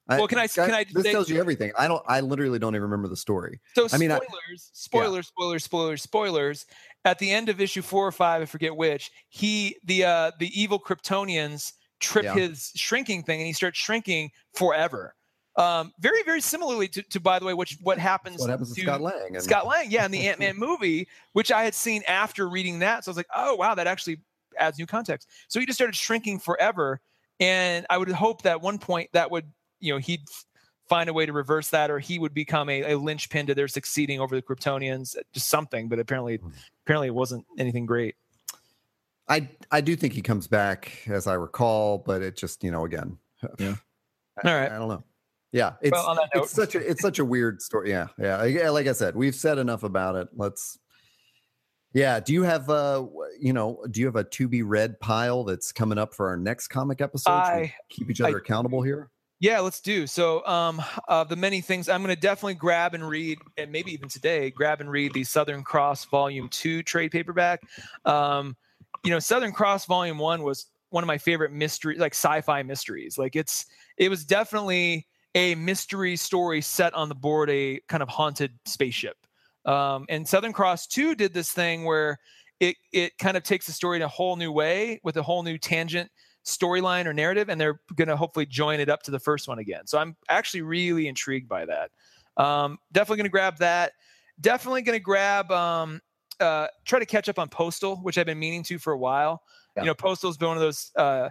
I- Well, can I- can I This tells you everything. I don't. I literally don't even remember the story. So I mean, I- spoilers, spoilers, spoilers, spoilers, spoilers. At the end of issue four or five, I forget which, he the uh the evil Kryptonians trip Yeah. his shrinking thing and he starts shrinking forever. Um, very, very similarly to, to by the way, which what happens What happens to Scott Lang? And, Scott Lang, yeah, in the Ant Man movie, which I had seen after reading that. So I was like, oh wow, that actually adds new context. So he just started shrinking forever, and I would hope that one point that would, you know, he'd find a way to reverse that, or he would become a, a linchpin to their succeeding over the Kryptonians, just something. But apparently, Hmm. apparently, it wasn't anything great. I I do think he comes back, as I recall, but it just you know again. Yeah. I, All right. I don't know. Yeah, it's Well, on note, it's such a it's such a weird story. Yeah, yeah. Yeah, Like I said, we've said enough about it. Let's. Yeah. Do you have uh you know do you have a to be read pile that's coming up for our next comic episode? I- keep each other I- accountable here. Yeah, let's do. So, um, the many things, I'm going to definitely grab and read, and maybe even today, grab and read the Southern Cross Volume Two trade paperback. Um, you know, Southern Cross Volume One was one of my favorite mystery, like sci-fi mysteries. Like it's, it was definitely a mystery story set on the board a kind of haunted spaceship. Um, and Southern Cross Two did this thing where it it kind of takes the story in a whole new way with a whole new tangent storyline or narrative, and they're going to hopefully join it up to the first one again. So I'm actually really intrigued by that. Um, definitely going to grab that. Definitely going to grab, um, uh, try to catch up on Postal, which I've been meaning to for a while. Yeah. You know, Postal's been one of those uh,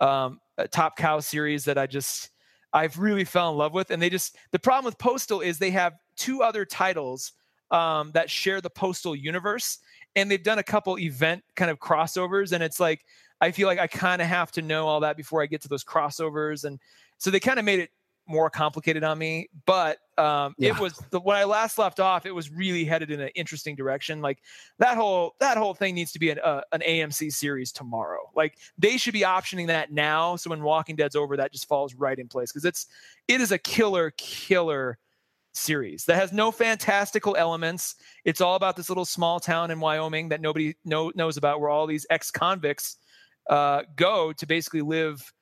um, uh, top cow series that I just I've really fell in love with, and they just the problem with Postal is they have two other titles um, that share the Postal universe, and they've done a couple event kind of crossovers, and it's like I feel like I kind of have to know all that before I get to those crossovers, and so they kind of made it more complicated on me. But um, Yeah. it was the when I last left off, it was really headed in an interesting direction. Like that whole that whole thing needs to be an uh, an AMC series tomorrow. Like they should be optioning that now, so when Walking Dead's over, that just falls right in place because it's it is a killer killer series that has no fantastical elements. It's all about this little small town in Wyoming that nobody know, knows about, where all these ex convicts uh, go to basically live,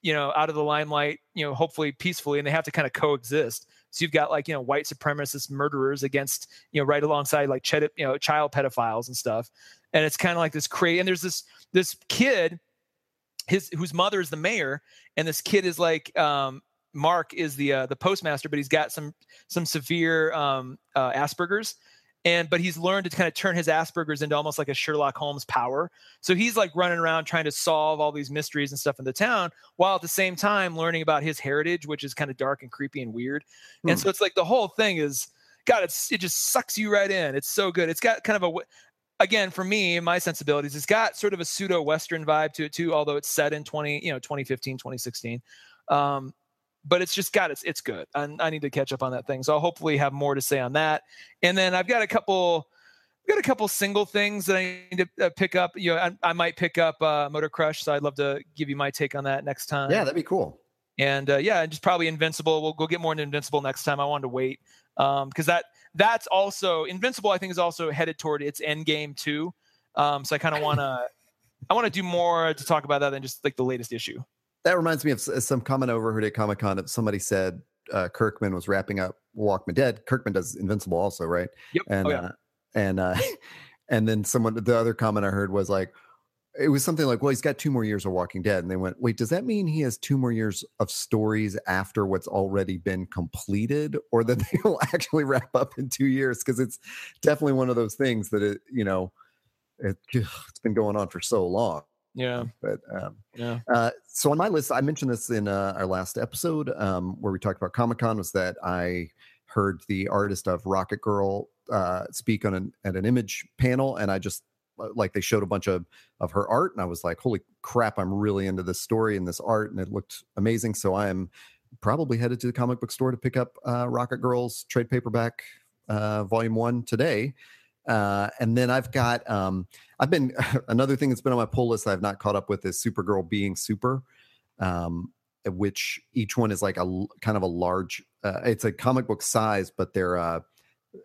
you know, out of the limelight, you know, hopefully peacefully, and they have to kind of coexist. So you've got like you know white supremacist murderers against you know right alongside like ch- you know child pedophiles and stuff, and it's kind of like this crazy. And there's this this kid, his whose mother is the mayor, and this kid is like um Mark is the uh, the postmaster, but he's got some some severe um, uh, Asperger's, and but he's learned to kind of turn his Asperger's into almost like a Sherlock Holmes power. So he's like running around trying to solve all these mysteries and stuff in the town, while at the same time learning about his heritage, which is kind of dark and creepy and weird. Hmm. And so it's like the whole thing is. God, it's it just sucks you right in. It's so good. It's got kind of a again for me my sensibilities it's got sort of a pseudo western vibe to it too although it's set in 20 you know 2015 2016 um, but it's just got it's it's good I, I need to catch up on that thing so i'll hopefully have more to say on that and then i've got a couple I've got a couple single things that I need to uh, pick up. You know, I, I might pick up uh, Motor Crush, so I'd love to give you my take on that next time. Yeah, that'd be cool. And uh, yeah, just probably Invincible. We'll go get more into Invincible next time. I wanted to wait because um, that that's also Invincible. I think is also headed toward its end game too. Um, so I kind of want to I want to do more to talk about that than just like the latest issue. That reminds me of some comment I overheard at Comic Con that somebody said uh, Kirkman was wrapping up Walking Dead. Kirkman does Invincible also, right? Yep. And oh, yeah. uh, and uh, and then someone the other comment I heard was like, it was something like, well, he's got two more years of Walking Dead. And they went, wait, does that mean he has two more years of stories after what's already been completed or that they'll actually wrap up in two years? Because it's definitely one of those things that it, you know, it, it's been going on for so long. Yeah. But um, yeah. Uh, so on my list, I mentioned this in uh, our last episode um, where we talked about Comic Con was that I heard the artist of Rocket Girl uh, speak on an, at an image panel and I just uh, like they showed a bunch of of her art and i was like holy crap i'm really into this story and this art and it looked amazing so i am probably headed to the comic book store to pick up uh, rocket girls trade paperback uh, volume one today uh, and then i've got um, i've been another thing that's been on my pull list i've not caught up with is supergirl being super um, which each one is like a kind of a large uh, it's a comic book size but they're uh,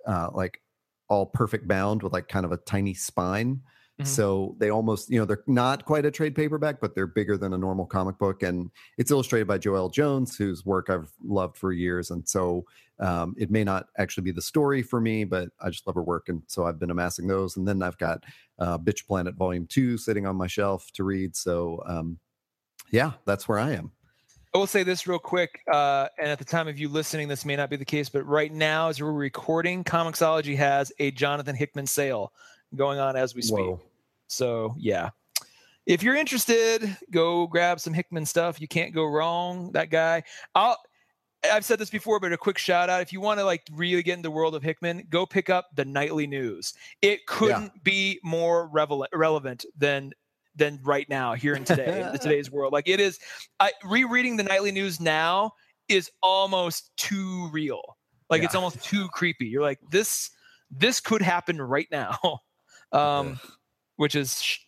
uh, like all perfect bound with like kind of a tiny spine. Mm-hmm. So they almost, you know, they're not quite a trade paperback, but they're bigger than a normal comic book. And it's illustrated by Joelle Jones, whose work I've loved for years. And so um, it may not actually be the story for me, but I just love her work. And so I've been amassing those. And then I've got uh, Bitch Planet Volume 2 sitting on my shelf to read. So um, yeah, that's where I am. I will say this real quick, uh, and at the time of you listening, this may not be the case, but right now, as we're recording, Comixology has a Jonathan Hickman sale going on as we speak. Whoa. So, yeah. If you're interested, go grab some Hickman stuff. You can't go wrong. That guy. I'll. I've said this before, but a quick shout out. If you want to like really get in the world of Hickman, go pick up the nightly news. It couldn't yeah. be more relevant relevant than than right now here in today in today's world. Like it is, I, rereading the nightly news now is almost too real. Like yeah. it's almost too creepy. You're like this. This could happen right now. Um, which is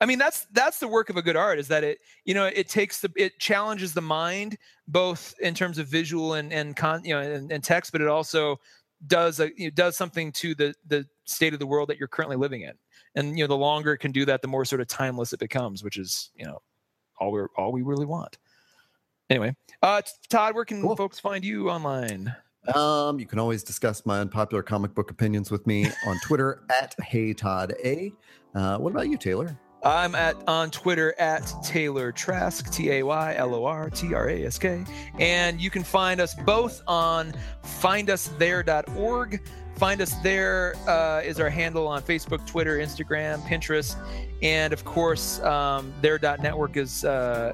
i mean that's that's the work of a good art is that it you know it takes the it challenges the mind both in terms of visual and and con you know and, and text but it also does a it does something to the the state of the world that you're currently living in. And you know the longer it can do that the more sort of timeless it becomes which is you know all we all we really want. Anyway uh todd where can cool. folks find you online um you can always discuss my unpopular comic book opinions with me on twitter at hey todd a uh, what about you taylor I'm at on Twitter at Taylor Trask, T A Y L O R T R A S K. And you can find us both on findusthere.org. Find us there uh, is our handle on Facebook, Twitter, Instagram, Pinterest, and of course, um, there.network is uh,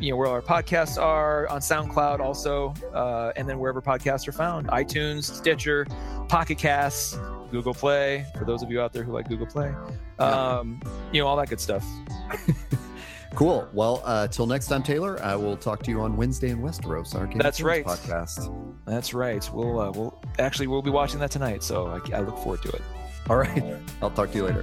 you know where our podcasts are on SoundCloud also, uh, and then wherever podcasts are found, iTunes, Stitcher, Pocket Casts, Google Play. For those of you out there who like Google Play, um, you know all that good stuff. Cool. Well, uh, till next time, Taylor. I will talk to you on Wednesday in Westeros. Our Game That's right. Podcast. That's right. We'll uh, we'll actually we'll be watching that tonight, so I, I look forward to it. All right. I'll talk to you later.